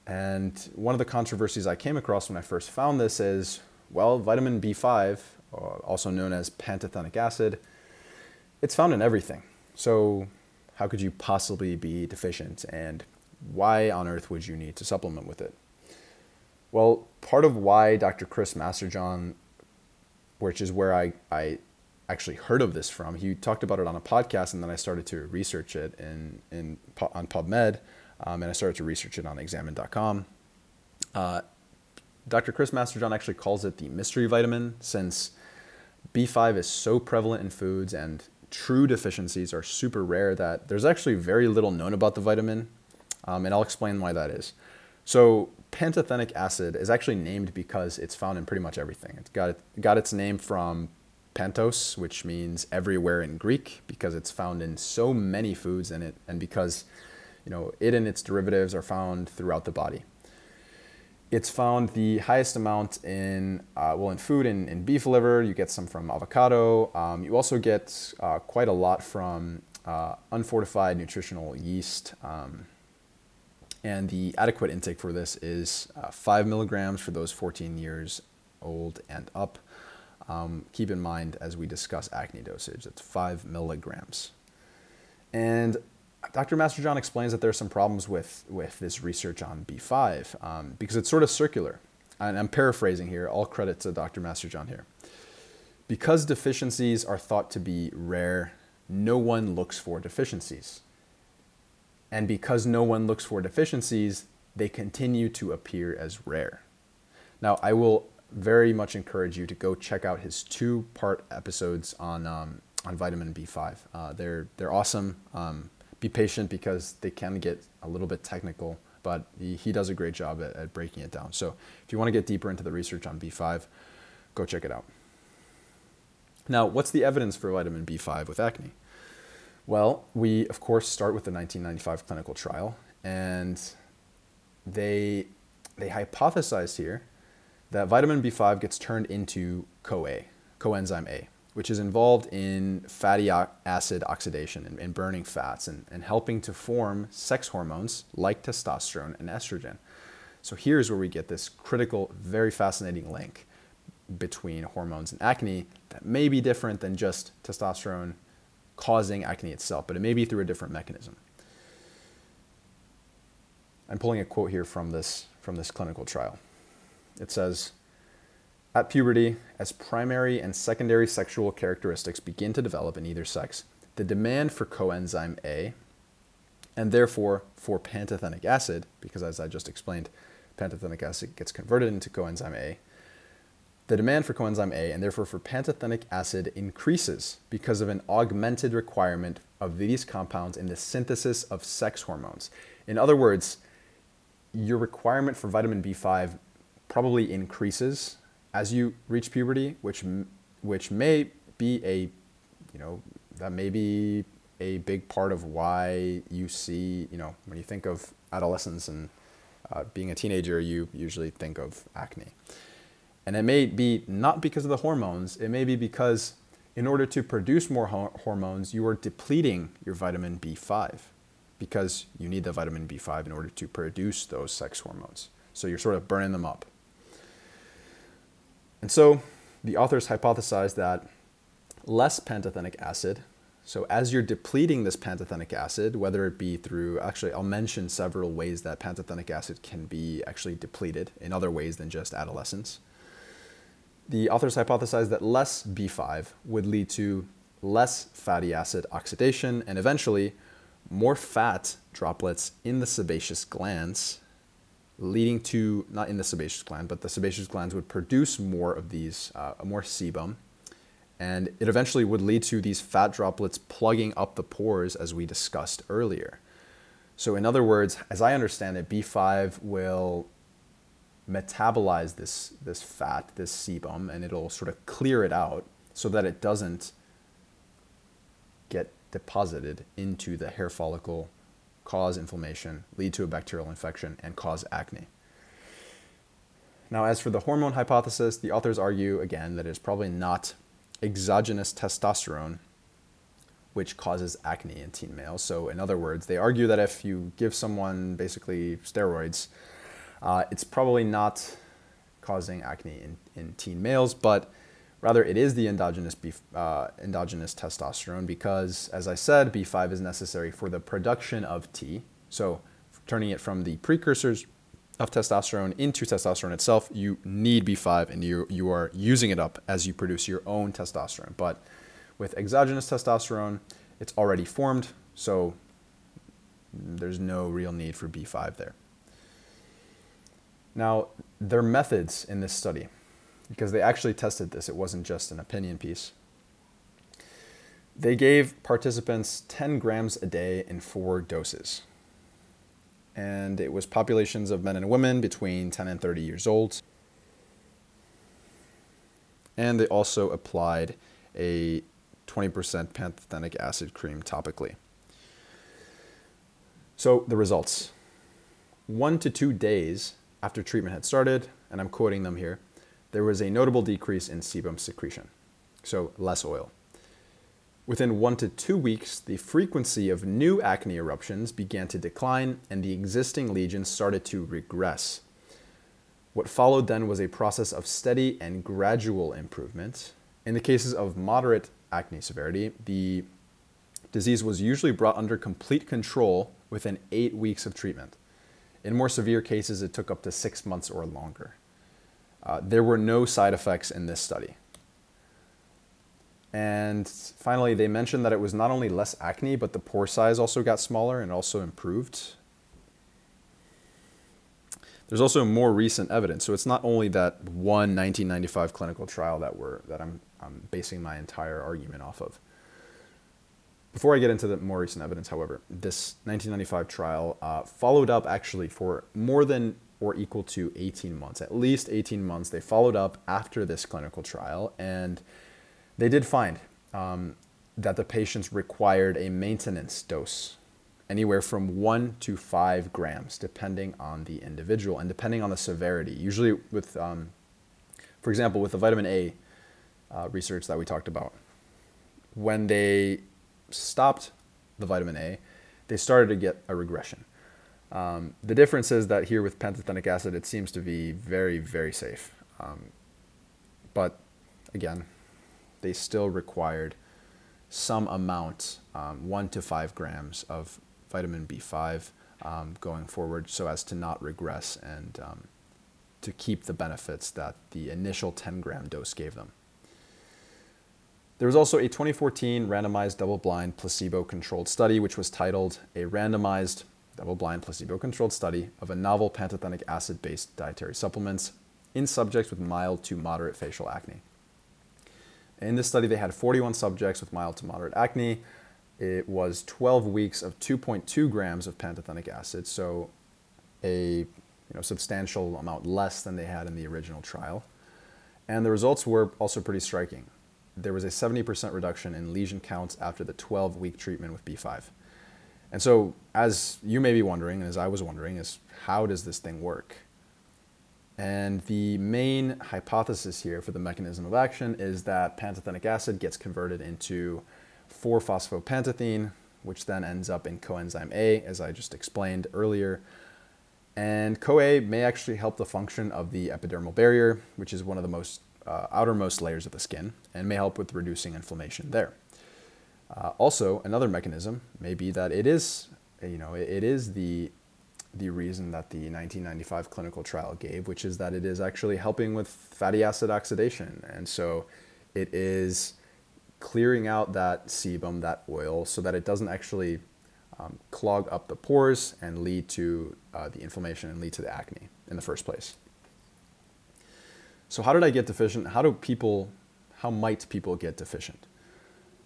And one of the controversies I came across when I first found this is well, vitamin B5, uh, also known as pantothenic acid, it's found in everything. So, how could you possibly be deficient? And why on earth would you need to supplement with it? Well, part of why Dr. Chris Masterjohn, which is where I, I actually heard of this from, he talked about it on a podcast, and then I started to research it in, in, on PubMed, um, and I started to research it on examine.com. Uh, Dr. Chris Masterjohn actually calls it the mystery vitamin since B5 is so prevalent in foods and true deficiencies are super rare that there's actually very little known about the vitamin, um, and I'll explain why that is. So, pantothenic acid is actually named because it's found in pretty much everything. It got, got its name from pantos, which means everywhere in Greek, because it's found in so many foods and it and because you know it and its derivatives are found throughout the body. It's found the highest amount in uh, well in food in, in beef liver. You get some from avocado. Um, you also get uh, quite a lot from uh, unfortified nutritional yeast. Um, and the adequate intake for this is uh, five milligrams for those 14 years old and up. Um, keep in mind as we discuss acne dosage, it's five milligrams. And Dr. Masterjohn explains that there are some problems with, with this research on B5 um, because it's sort of circular. And I'm paraphrasing here, all credit to Dr. Masterjohn here. Because deficiencies are thought to be rare, no one looks for deficiencies. And because no one looks for deficiencies, they continue to appear as rare. Now, I will very much encourage you to go check out his two part episodes on, um, on vitamin B5. Uh, they're, they're awesome. Um, be patient because they can get a little bit technical, but he, he does a great job at, at breaking it down. So if you want to get deeper into the research on B5, go check it out. Now, what's the evidence for vitamin B5 with acne? Well, we of course start with the 1995 clinical trial, and they they hypothesized here that vitamin B5 gets turned into CoA, coenzyme A which is involved in fatty acid oxidation and, and burning fats and, and helping to form sex hormones like testosterone and estrogen. So here's where we get this critical, very fascinating link between hormones and acne that may be different than just testosterone causing acne itself, but it may be through a different mechanism. I'm pulling a quote here from this, from this clinical trial. It says, at puberty, as primary and secondary sexual characteristics begin to develop in either sex, the demand for coenzyme A, and therefore for pantothenic acid, because as I just explained, pantothenic acid gets converted into coenzyme A, the demand for coenzyme A and therefore for pantothenic acid increases because of an augmented requirement of these compounds in the synthesis of sex hormones. In other words, your requirement for vitamin B5 probably increases as you reach puberty, which which may be a you know that may be a big part of why you see you know when you think of adolescence and uh, being a teenager, you usually think of acne, and it may be not because of the hormones. It may be because in order to produce more ho- hormones, you are depleting your vitamin B5 because you need the vitamin B5 in order to produce those sex hormones. So you're sort of burning them up. And so the authors hypothesized that less pantothenic acid, so as you're depleting this pantothenic acid, whether it be through, actually, I'll mention several ways that pantothenic acid can be actually depleted in other ways than just adolescence. The authors hypothesized that less B5 would lead to less fatty acid oxidation and eventually more fat droplets in the sebaceous glands, leading to, not in the sebaceous gland, but the sebaceous glands would produce more of these, uh, more sebum. And it eventually would lead to these fat droplets plugging up the pores, as we discussed earlier. So, in other words, as I understand it, B5 will metabolize this, this fat, this sebum, and it'll sort of clear it out so that it doesn't get deposited into the hair follicle, cause inflammation, lead to a bacterial infection, and cause acne. Now, as for the hormone hypothesis, the authors argue again that it's probably not exogenous testosterone which causes acne in teen males. So, in other words, they argue that if you give someone basically steroids, uh, it's probably not causing acne in, in teen males, but Rather, it is the endogenous, B, uh, endogenous testosterone because, as I said, B5 is necessary for the production of T. So, turning it from the precursors of testosterone into testosterone itself, you need B5 and you, you are using it up as you produce your own testosterone. But with exogenous testosterone, it's already formed, so there's no real need for B5 there. Now, their methods in this study because they actually tested this. It wasn't just an opinion piece. They gave participants 10 grams a day in four doses. And it was populations of men and women between 10 and 30 years old. And they also applied a 20% pantothenic acid cream topically. So the results one to two days after treatment had started, and I'm quoting them here, there was a notable decrease in sebum secretion, so less oil. Within one to two weeks, the frequency of new acne eruptions began to decline and the existing lesions started to regress. What followed then was a process of steady and gradual improvement. In the cases of moderate acne severity, the disease was usually brought under complete control within eight weeks of treatment. In more severe cases, it took up to six months or longer. Uh, there were no side effects in this study. And finally, they mentioned that it was not only less acne, but the pore size also got smaller and also improved. There's also more recent evidence. So it's not only that one 1995 clinical trial that, we're, that I'm, I'm basing my entire argument off of. Before I get into the more recent evidence, however, this 1995 trial uh, followed up actually for more than or equal to 18 months, at least 18 months. They followed up after this clinical trial, and they did find um, that the patients required a maintenance dose, anywhere from one to five grams, depending on the individual and depending on the severity. Usually, with, um, for example, with the vitamin A uh, research that we talked about, when they stopped the vitamin A, they started to get a regression. Um, the difference is that here with pantothenic acid, it seems to be very, very safe. Um, but again, they still required some amount, um, one to five grams of vitamin B5 um, going forward so as to not regress and um, to keep the benefits that the initial 10 gram dose gave them. There was also a 2014 randomized double blind placebo controlled study, which was titled A Randomized double-blind placebo-controlled study of a novel pantothenic acid-based dietary supplements in subjects with mild to moderate facial acne. In this study, they had 41 subjects with mild to moderate acne. It was 12 weeks of 2.2 grams of pantothenic acid, so a you know, substantial amount less than they had in the original trial. And the results were also pretty striking. There was a 70% reduction in lesion counts after the 12 week treatment with B5. And so, as you may be wondering, and as I was wondering, is how does this thing work? And the main hypothesis here for the mechanism of action is that pantothenic acid gets converted into 4-phosphopantothene, which then ends up in coenzyme A, as I just explained earlier. And CoA may actually help the function of the epidermal barrier, which is one of the most uh, outermost layers of the skin, and may help with reducing inflammation there. Uh, also, another mechanism may be that it is, you know, it, it is the the reason that the 1995 clinical trial gave, which is that it is actually helping with fatty acid oxidation, and so it is clearing out that sebum, that oil, so that it doesn't actually um, clog up the pores and lead to uh, the inflammation and lead to the acne in the first place. So, how did I get deficient? How do people, how might people get deficient?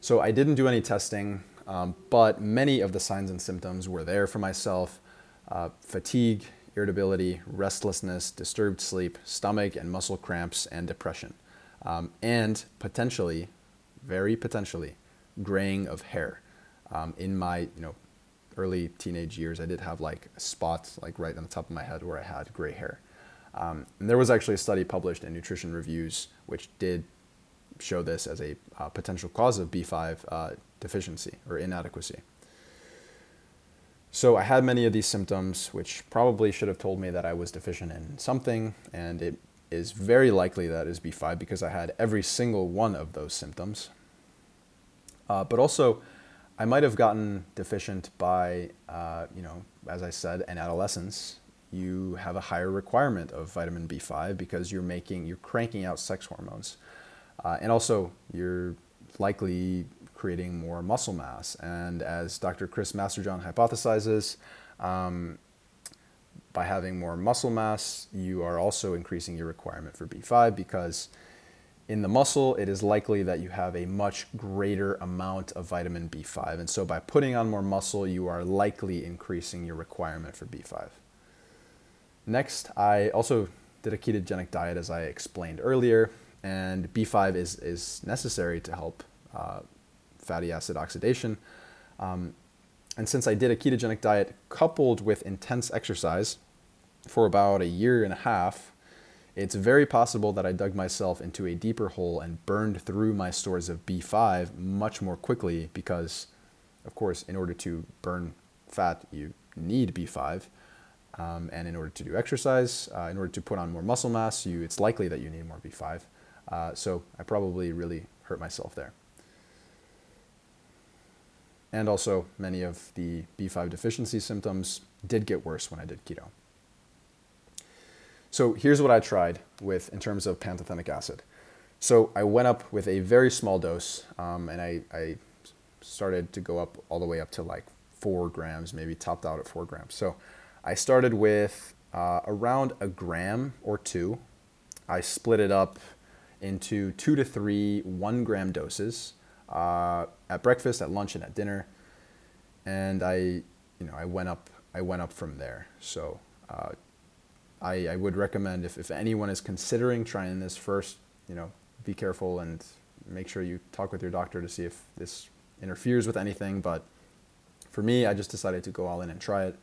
So, I didn't do any testing, um, but many of the signs and symptoms were there for myself uh, fatigue, irritability, restlessness, disturbed sleep, stomach and muscle cramps, and depression. Um, and potentially, very potentially, graying of hair. Um, in my you know early teenage years, I did have like a spot like right on the top of my head where I had gray hair. Um, and there was actually a study published in Nutrition Reviews which did show this as a uh, potential cause of B5 uh, deficiency or inadequacy. So I had many of these symptoms, which probably should have told me that I was deficient in something, and it is very likely that is B5 because I had every single one of those symptoms. Uh, but also, I might have gotten deficient by, uh, you know, as I said, in adolescence, you have a higher requirement of vitamin B5 because you're making, you're cranking out sex hormones. Uh, and also, you're likely creating more muscle mass. And as Dr. Chris Masterjohn hypothesizes, um, by having more muscle mass, you are also increasing your requirement for B5 because in the muscle, it is likely that you have a much greater amount of vitamin B5. And so by putting on more muscle, you are likely increasing your requirement for B5. Next, I also did a ketogenic diet as I explained earlier, and B5 is, is necessary to help uh, fatty acid oxidation. Um, and since I did a ketogenic diet coupled with intense exercise for about a year and a half, it's very possible that I dug myself into a deeper hole and burned through my stores of B5 much more quickly because, of course, in order to burn fat, you need B5. Um, and in order to do exercise, uh, in order to put on more muscle mass, you, it's likely that you need more B5. Uh, so I probably really hurt myself there. And also, many of the B5 deficiency symptoms did get worse when I did keto. So here's what I tried with in terms of pantothenic acid. So I went up with a very small dose, um, and I, I started to go up all the way up to like four grams, maybe topped out at four grams. So I started with uh, around a gram or two. I split it up into two to three one gram doses uh, at breakfast, at lunch, and at dinner. And I, you know, I went up. I went up from there. So uh, I, I would recommend if, if anyone is considering trying this first, you know, be careful and make sure you talk with your doctor to see if this interferes with anything. But for me, I just decided to go all in and try it.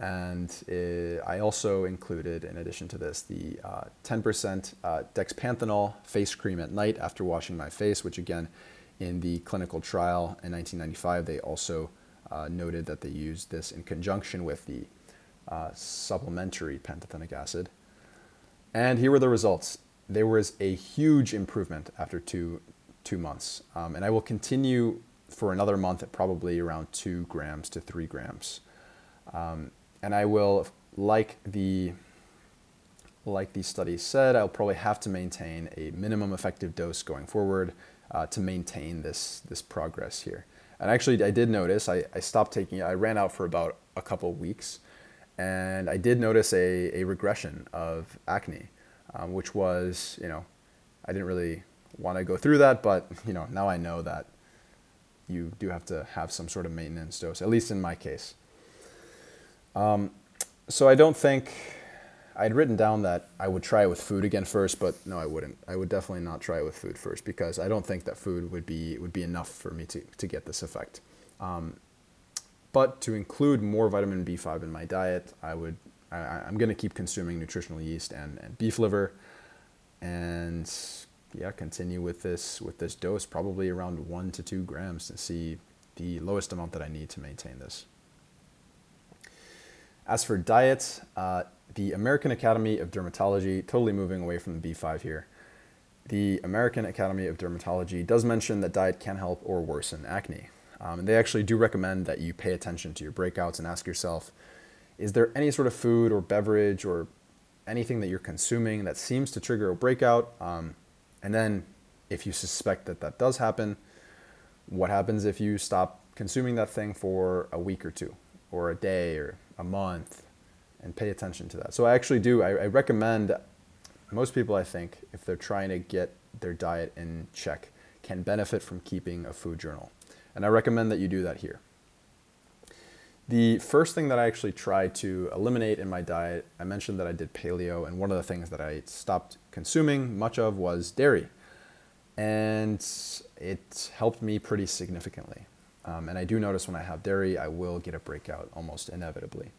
And it, I also included, in addition to this, the uh, 10% uh, dexpanthenol face cream at night after washing my face, which again, in the clinical trial in 1995, they also uh, noted that they used this in conjunction with the uh, supplementary pantothenic acid. And here were the results. There was a huge improvement after two, two months. Um, and I will continue for another month at probably around two grams to three grams. Um, and I will, like the, like the study said, I'll probably have to maintain a minimum effective dose going forward uh, to maintain this, this progress here. And actually, I did notice I, I stopped taking it. I ran out for about a couple weeks and I did notice a, a regression of acne, um, which was, you know, I didn't really want to go through that, but, you know, now I know that you do have to have some sort of maintenance dose, at least in my case. Um, so I don't think I'd written down that I would try it with food again first, but no, I wouldn't. I would definitely not try it with food first because I don't think that food would be would be enough for me to, to get this effect. Um, but to include more vitamin B5 in my diet, I would I, am going to keep consuming nutritional yeast and, and beef liver, and yeah, continue with this with this dose, probably around one to two grams to see the lowest amount that I need to maintain this. As for diets, uh, the American Academy of Dermatology, totally moving away from the B5 here, the American Academy of Dermatology does mention that diet can help or worsen acne. Um, and they actually do recommend that you pay attention to your breakouts and ask yourself is there any sort of food or beverage or anything that you're consuming that seems to trigger a breakout? Um, and then, if you suspect that that does happen, what happens if you stop consuming that thing for a week or two, or a day, or a month, and pay attention to that? So, I actually do, I, I recommend most people, I think, if they're trying to get their diet in check, can benefit from keeping a food journal. And I recommend that you do that here. The first thing that I actually tried to eliminate in my diet, I mentioned that I did paleo, and one of the things that I stopped consuming much of was dairy. And it helped me pretty significantly. Um, and I do notice when I have dairy, I will get a breakout almost inevitably.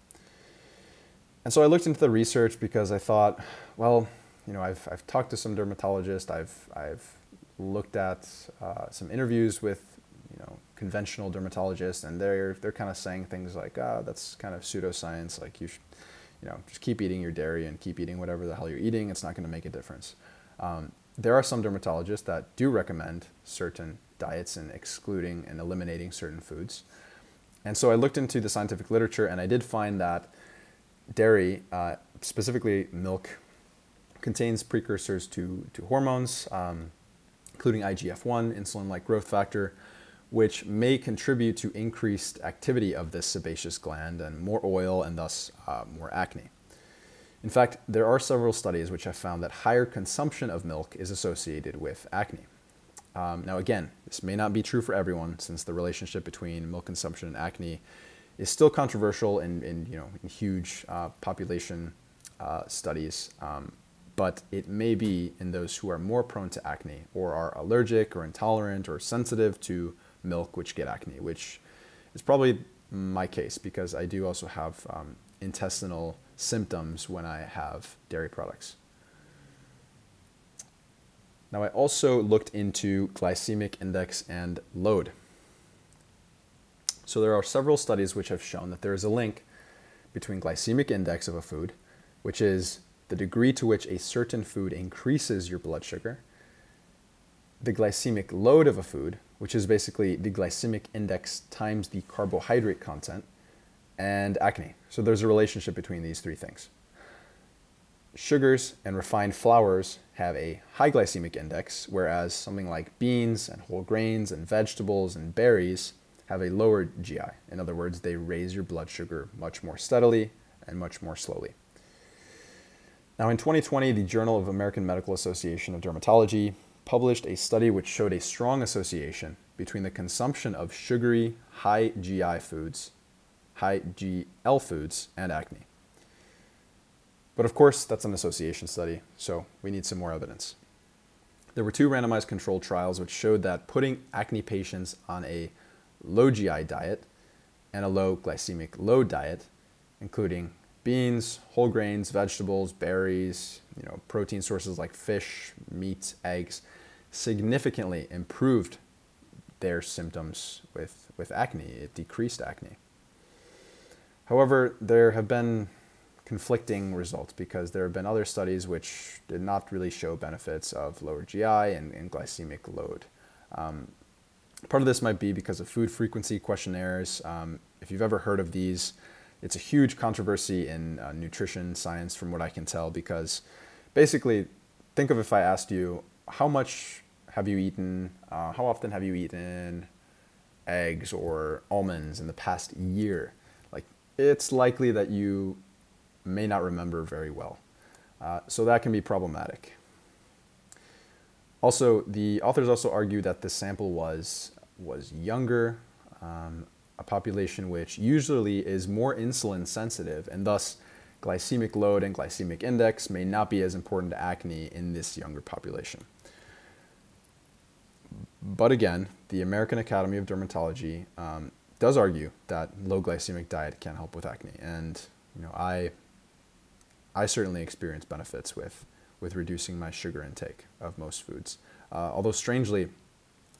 And so I looked into the research because I thought, well, you know, I've, I've talked to some dermatologists, I've, I've looked at uh, some interviews with you know conventional dermatologists, and they're they're kind of saying things like, ah, that's kind of pseudoscience. Like you should, you know, just keep eating your dairy and keep eating whatever the hell you're eating. It's not going to make a difference. Um, there are some dermatologists that do recommend certain diets and excluding and eliminating certain foods. And so I looked into the scientific literature, and I did find that dairy, uh, specifically milk, contains precursors to, to hormones, um, including IGF 1, insulin like growth factor, which may contribute to increased activity of this sebaceous gland and more oil and thus uh, more acne. In fact, there are several studies which have found that higher consumption of milk is associated with acne. Um, now, again, this may not be true for everyone since the relationship between milk consumption and acne is still controversial in, in you know, in huge uh, population uh, studies. Um, but it may be in those who are more prone to acne or are allergic or intolerant or sensitive to milk which get acne, which is probably my case because I do also have um, intestinal symptoms when I have dairy products. Now, I also looked into glycemic index and load. So, there are several studies which have shown that there is a link between glycemic index of a food, which is the degree to which a certain food increases your blood sugar, the glycemic load of a food, which is basically the glycemic index times the carbohydrate content, and acne. So there's a relationship between these three things. Sugars and refined flours have a high glycemic index, whereas something like beans and whole grains and vegetables and berries have a lower GI. In other words, they raise your blood sugar much more steadily and much more slowly. Now, in 2020, the Journal of American Medical Association of Dermatology published a study which showed a strong association between the consumption of sugary, high GI foods, high GL foods, and acne. But of course, that's an association study, so we need some more evidence. There were two randomized controlled trials which showed that putting acne patients on a low GI diet and a low glycemic load diet, including beans, whole grains, vegetables, berries, you know, protein sources like fish, meat, eggs, significantly improved their symptoms with, with acne. It decreased acne. However, there have been conflicting results because there have been other studies which did not really show benefits of lower GI and, and glycemic load. Um, part of this might be because of food frequency questionnaires. Um, if you've ever heard of these, it's a huge controversy in uh, nutrition science, from what I can tell, because basically, think of if I asked you, how much have you eaten, uh, how often have you eaten eggs or almonds in the past year? Like, it's likely that you may not remember very well. Uh, so that can be problematic. Also, the authors also argue that the sample was was younger, um, a population which usually is more insulin sensitive and thus glycemic load and glycemic index may not be as important to acne in this younger population. But again, the American Academy of Dermatology um, does argue that low glycemic diet can help with acne, and you know I I certainly experience benefits with with reducing my sugar intake of most foods. Uh, although strangely,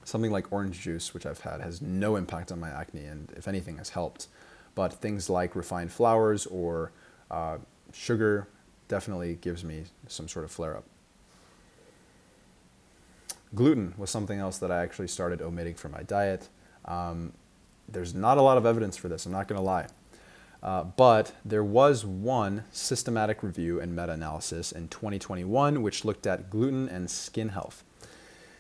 something like orange juice, which I've had, has no impact on my acne, and if anything, has helped. but things like refined flours or uh, sugar definitely gives me some sort of flare up. Gluten was something else that I actually started omitting from my diet. Um, there's not a lot of evidence for this, I'm not going to lie. Uh, but there was one systematic review and meta analysis in 2021 which looked at gluten and skin health.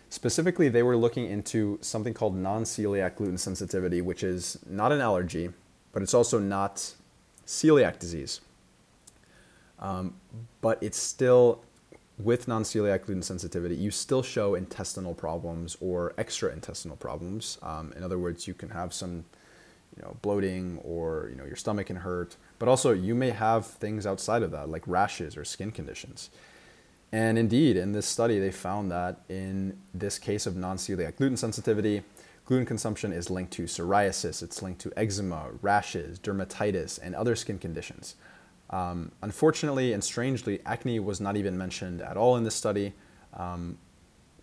Specifically, they were looking into something called non celiac gluten sensitivity, which is not an allergy, but it's also not celiac disease. Um, but it's still, with non celiac gluten sensitivity, you still show intestinal problems or extra intestinal problems. Um, in other words, you can have some you know, bloating or you know, your stomach can hurt, but also you may have things outside of that, like rashes or skin conditions. And indeed, in this study, they found that in this case of non celiac gluten sensitivity, gluten consumption is linked to psoriasis, it's linked to eczema, rashes, dermatitis, and other skin conditions. Um, unfortunately and strangely, acne was not even mentioned at all in this study, um,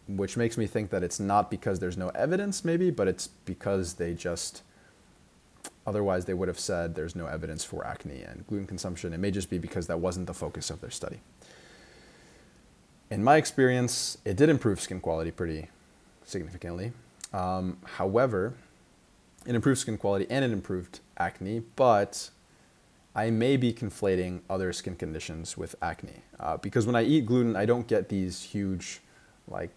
which makes me think that it's not because there's no evidence, maybe, but it's because they just Otherwise, they would have said there's no evidence for acne and gluten consumption. It may just be because that wasn't the focus of their study. In my experience, it did improve skin quality pretty significantly. Um, however, it improved skin quality and it improved acne, but I may be conflating other skin conditions with acne. Uh, because when I eat gluten, I don't get these huge, like,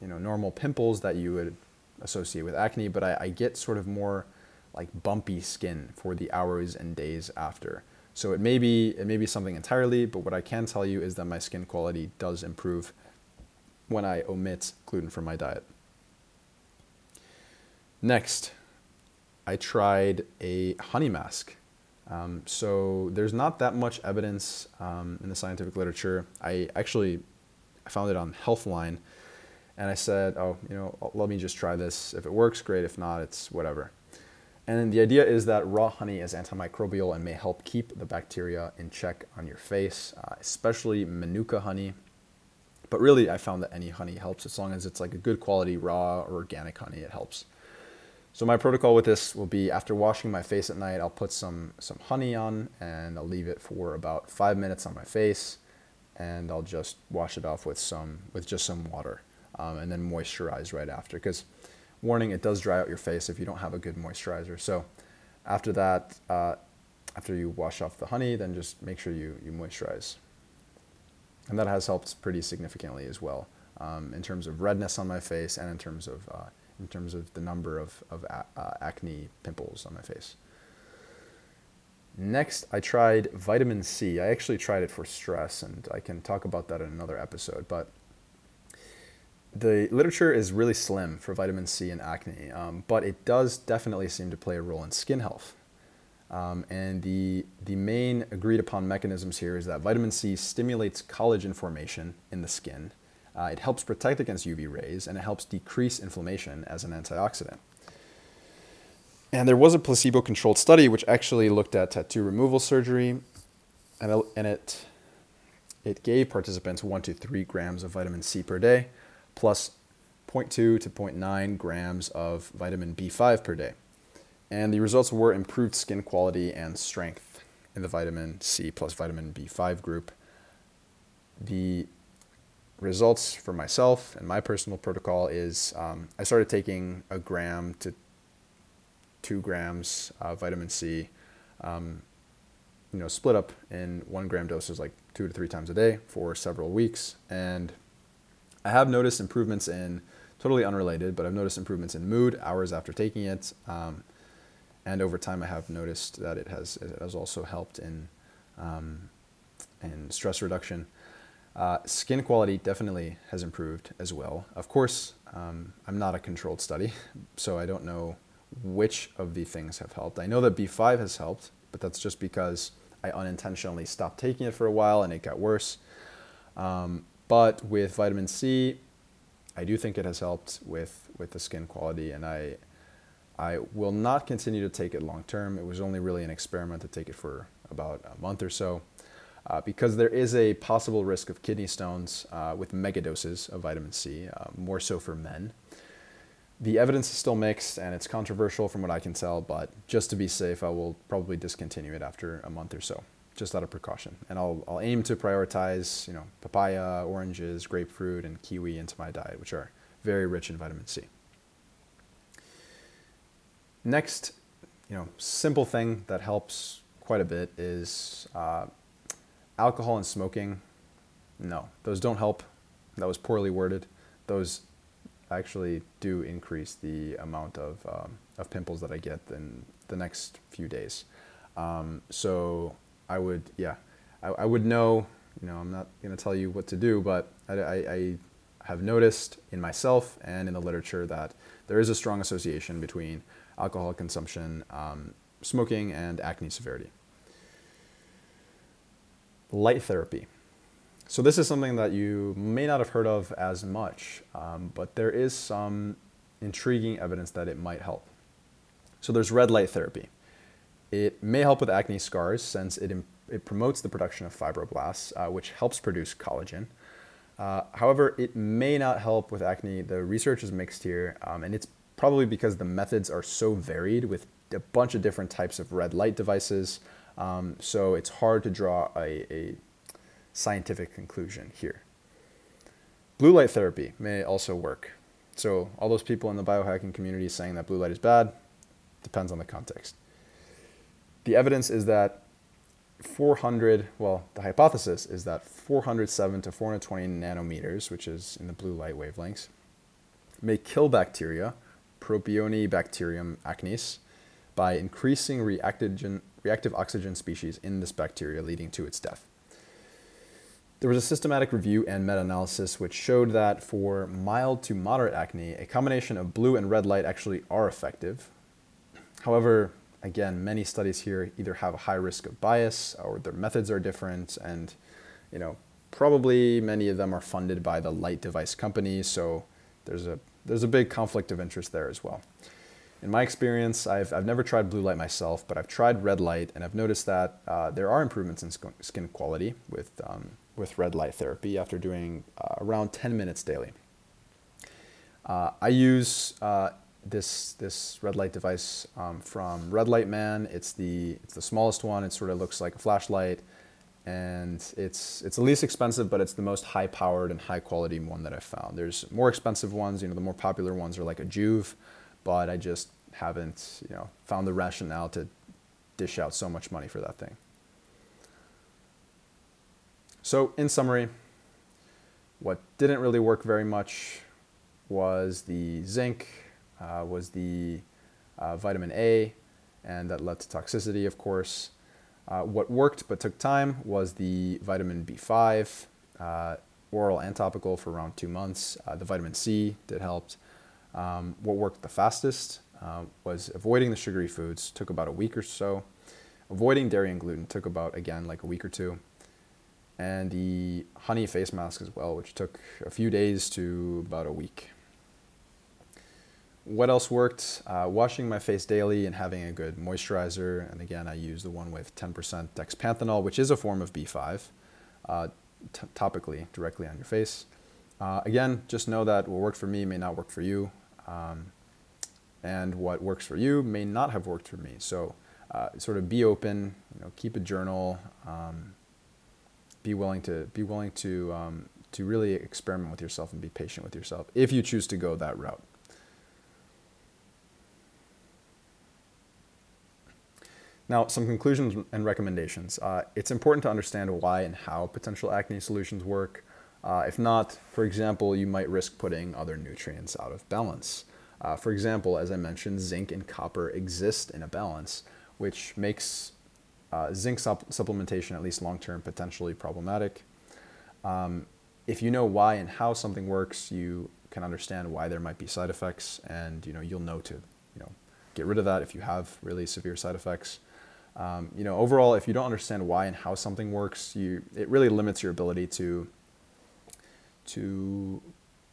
you know, normal pimples that you would associate with acne, but I, I get sort of more like bumpy skin for the hours and days after. So it may be it may be something entirely, but what I can tell you is that my skin quality does improve when I omit gluten from my diet. Next, I tried a honey mask. Um, so there's not that much evidence um, in the scientific literature. I actually I found it on Healthline, and I said, oh, you know, let me just try this. If it works, great. If not, it's whatever. And the idea is that raw honey is antimicrobial and may help keep the bacteria in check on your face, uh, especially Manuka honey. But really, I found that any honey helps as long as it's like a good quality raw or organic honey, it helps. So my protocol with this will be after washing my face at night, I'll put some some honey on and I'll leave it for about five minutes on my face, and I'll just wash it off with some with just some water, um, and then moisturize right after because warning, it does dry out your face if you don't have a good moisturizer. So after that, uh, after you wash off the honey, then just make sure you, you moisturize. And that has helped pretty significantly as well um, in terms of redness on my face and in terms of, uh, in terms of the number of, of a- uh, acne pimples on my face. Next, I tried vitamin C. I actually tried it for stress, and I can talk about that in another episode. But the literature is really slim for vitamin C and acne, um, but it does definitely seem to play a role in skin health. Um, and the, the main agreed upon mechanisms here is that vitamin C stimulates collagen formation in the skin. Uh, it helps protect against UV rays and it helps decrease inflammation as an antioxidant. And there was a placebo controlled study which actually looked at tattoo removal surgery, and and it, it gave participants one to three grams of vitamin C per day plus 0.2 to 0.9 grams of vitamin B5 per day. And the results were improved skin quality and strength in the vitamin C plus vitamin B5 group. The results for myself and my personal protocol is um, I started taking a gram to two grams of vitamin C, um, you know, split up in one gram doses like two to three times a day for several weeks. And I have noticed improvements in totally unrelated, but I've noticed improvements in mood hours after taking it. Um, and over time, I have noticed that it has it has also helped in um, in stress reduction. Uh, skin quality definitely has improved as well. Of course, um, I'm not a controlled study, so I don't know which of the things have helped. I know that B5 has helped, but that's just because I unintentionally stopped taking it for a while and it got worse. Um, but with vitamin C, I do think it has helped with, with the skin quality, and I, I will not continue to take it long term. It was only really an experiment to take it for about a month or so. Uh, because there is a possible risk of kidney stones uh, with mega doses of vitamin C, uh, more so for men. the evidence is still mixed and it's controversial from what I can tell, but just to be safe, I will probably discontinue it after a month or so, just out of precaution. And I'll, I'll aim to prioritize, you know, papaya, oranges, grapefruit, and kiwi into my diet, which are very rich in vitamin C. Next, you know, simple thing that helps quite a bit is uh, alcohol and smoking. No, those don't help. That was poorly worded. Those actually do increase the amount of, um, of pimples that I get in the next few days. Um, so I would, yeah, I, I, would know, you know, I'm not going to tell you what to do, but I, I, I have noticed in myself and in the literature that there is a strong association between alcohol consumption, um, smoking, and acne severity. Light therapy. So this is something that you may not have heard of as much, um, but there is some intriguing evidence that it might help. So there's red light therapy. It may help with acne scars since it, it promotes the production of fibroblasts, uh, which helps produce collagen. Uh, however, it may not help with acne. The research is mixed here, um, and it's probably because the methods are so varied with a bunch of different types of red light devices. Um, so it's hard to draw a, a scientific conclusion here. Blue light therapy may also work. So, all those people in the biohacking community saying that blue light is bad depends on the context. The evidence is that 400, well, the hypothesis is that 407 to 420 nanometers, which is in the blue light wavelengths, may kill bacteria, Propionibacterium acnes, by increasing reactive oxygen species in this bacteria, leading to its death. There was a systematic review and meta analysis which showed that for mild to moderate acne, a combination of blue and red light actually are effective. However, again, many studies here either have a high risk of bias or their methods are different, and you know, probably many of them are funded by the light device companies, so there's a there's a big conflict of interest there as well. In my experience, I've, I've never tried blue light myself, but I've tried red light, and I've noticed that uh, there are improvements in skin quality with um, with red light therapy after doing uh, around 10 minutes daily. Uh, I use uh, this this red light device um, from Red Light Man. It's the it's the smallest one. It sort of looks like a flashlight, and it's it's the least expensive, but it's the most high powered and high quality one that I've found. There's more expensive ones. You know, the more popular ones are like a Joovv, but I just haven't you know found the rationale to dish out so much money for that thing. So, in summary, what didn't really work very much was the zinc, was the uh, vitamin A, and that led to toxicity, of course. Uh, what worked but took time was the vitamin B5, uh, oral and topical for around two months. Uh, the vitamin C did help. Um, what worked the fastest uh, was avoiding the sugary foods, took about a week or so. Avoiding dairy and gluten took about, again, like a week or two and the honey face mask as well, which took a few days to about a week. What else worked? Uh, washing my face daily and having a good moisturizer. And again, I use the one with 10% dexpanthenol, which is a form of B5, uh, t- topically, directly on your face. Uh, again, just know that what worked for me may not work for you. Um, and what works for you may not have worked for me. So, uh, sort of be open, you know, keep a journal, um, be willing to be willing to um, to really experiment with yourself and be patient with yourself if you choose to go that route. Now, some conclusions and recommendations. Uh, it's important to understand why and how potential acne solutions work. Uh, if not, for example, you might risk putting other nutrients out of balance. Uh, for example, as I mentioned, zinc and copper exist in a balance, which makes uh, zinc supp- supplementation, at least long term, potentially problematic. Um, if you know why and how something works, you can understand why there might be side effects, and you know you'll know to you know get rid of that if you have really severe side effects. Um, you know, overall, if you don't understand why and how something works, you it really limits your ability to to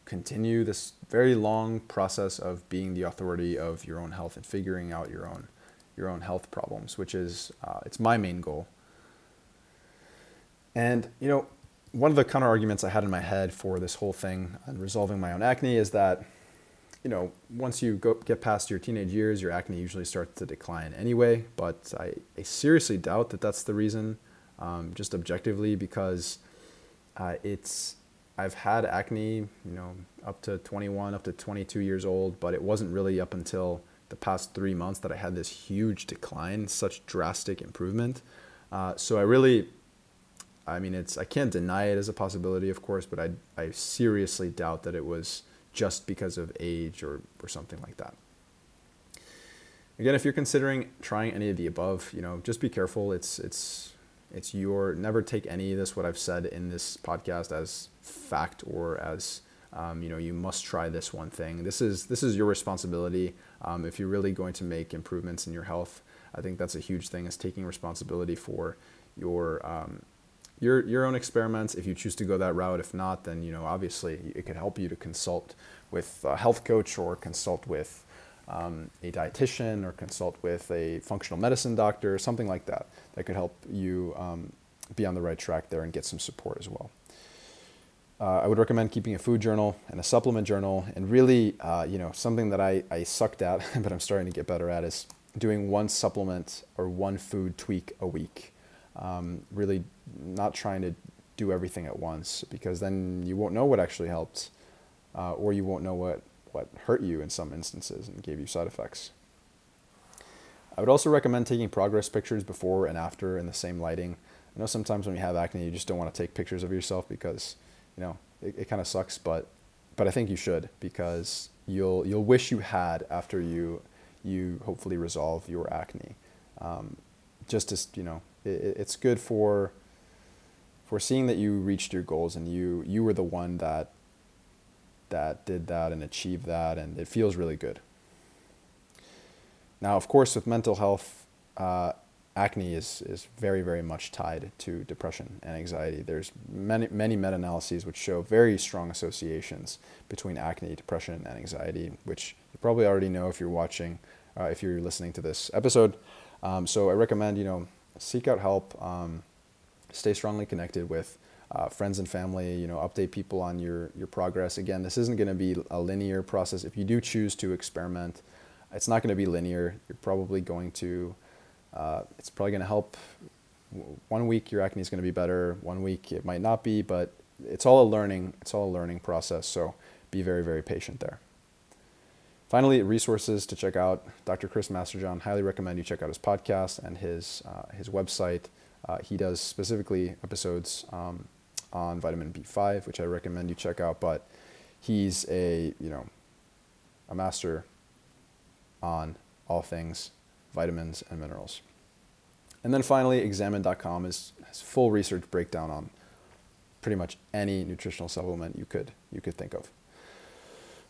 continue this very long process of being the authority of your own health and figuring out your own your own health problems, which is uh, it's my main goal. And you know, one of the counter arguments I had in my head for this whole thing and resolving my own acne is that you know, once you go get past your teenage years, your acne usually starts to decline anyway. But I, I seriously doubt that that's the reason, um, just objectively, because uh, it's I've had acne, you know, up to 21, up to 22 years old, but it wasn't really up until the past three months that I had this huge decline, such drastic improvement. Uh, so I really, I mean, it's I can't deny it as a possibility, of course, but I I seriously doubt that it was just because of age or or something like that. Again, if you're considering trying any of the above, you know, just be careful. It's it's it's your never take any of this what I've said in this podcast as fact or as um, you know you must try this one thing. This is this is your responsibility. Um, if you're really going to make improvements in your health, I think that's a huge thing. Is taking responsibility for your um, your your own experiments. If you choose to go that route, if not, then you know obviously it could help you to consult with a health coach or consult with um, a dietitian or consult with a functional medicine doctor, something like that, that could help you um, be on the right track there and get some support as well. Uh, I would recommend keeping a food journal and a supplement journal, and really, uh, you know, something that I, I sucked at, but I'm starting to get better at is doing one supplement or one food tweak a week. Um, really, not trying to do everything at once because then you won't know what actually helped, uh, or you won't know what what hurt you in some instances and gave you side effects. I would also recommend taking progress pictures before and after in the same lighting. I know sometimes when you have acne, you just don't want to take pictures of yourself because you know, it, it kind of sucks, but but I think you should because you'll you'll wish you had after you you hopefully resolve your acne. Um, just as you know, it, it's good for for seeing that you reached your goals and you you were the one that that did that and achieved that, and it feels really good. Now, of course, with mental health, uh, acne is, is very, very much tied to depression and anxiety. There's many, many meta-analyses which show very strong associations between acne, depression, and anxiety, which you probably already know if you're watching, uh, if you're listening to this episode. Um, so I recommend, you know, seek out help, um, stay strongly connected with uh, friends and family, you know, update people on your, your progress. Again, this isn't going to be a linear process. If you do choose to experiment, it's not going to be linear. You're probably going to uh, it's probably going to help. One week your acne is going to be better. One week it might not be, but it's all a learning. It's all a learning process. So be very very patient there. Finally, resources to check out. Dr. Chris Masterjohn. Highly recommend you check out his podcast and his uh, his website. Uh, he does specifically episodes um, on vitamin B5, which I recommend you check out. But he's a you know a master on all things vitamins, and minerals. And then finally, examine.com is, has full research breakdown on pretty much any nutritional supplement you could you could think of.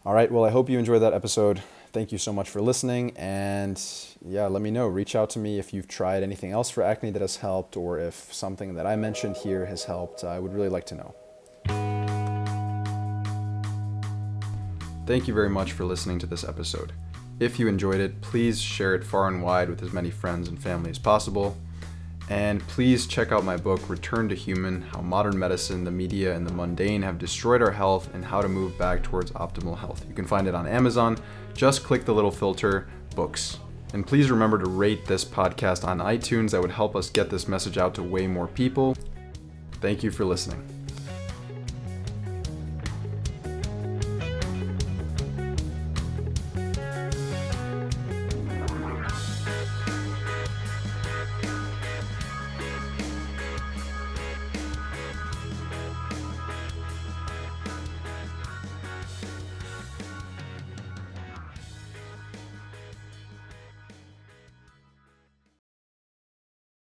All right, well, I hope you enjoyed that episode. Thank you so much for listening. And yeah, let me know. Reach out to me if you've tried anything else for acne that has helped or if something that I mentioned here has helped. I would really like to know. Thank you very much for listening to this episode. If you enjoyed it, please share it far and wide with as many friends and family as possible. And please check out my book, Return to Human How Modern Medicine, the Media, and the Mundane Have Destroyed Our Health and How to Move Back Towards Optimal Health. You can find it on Amazon. Just click the little filter, Books. And please remember to rate this podcast on iTunes. That would help us get this message out to way more people. Thank you for listening.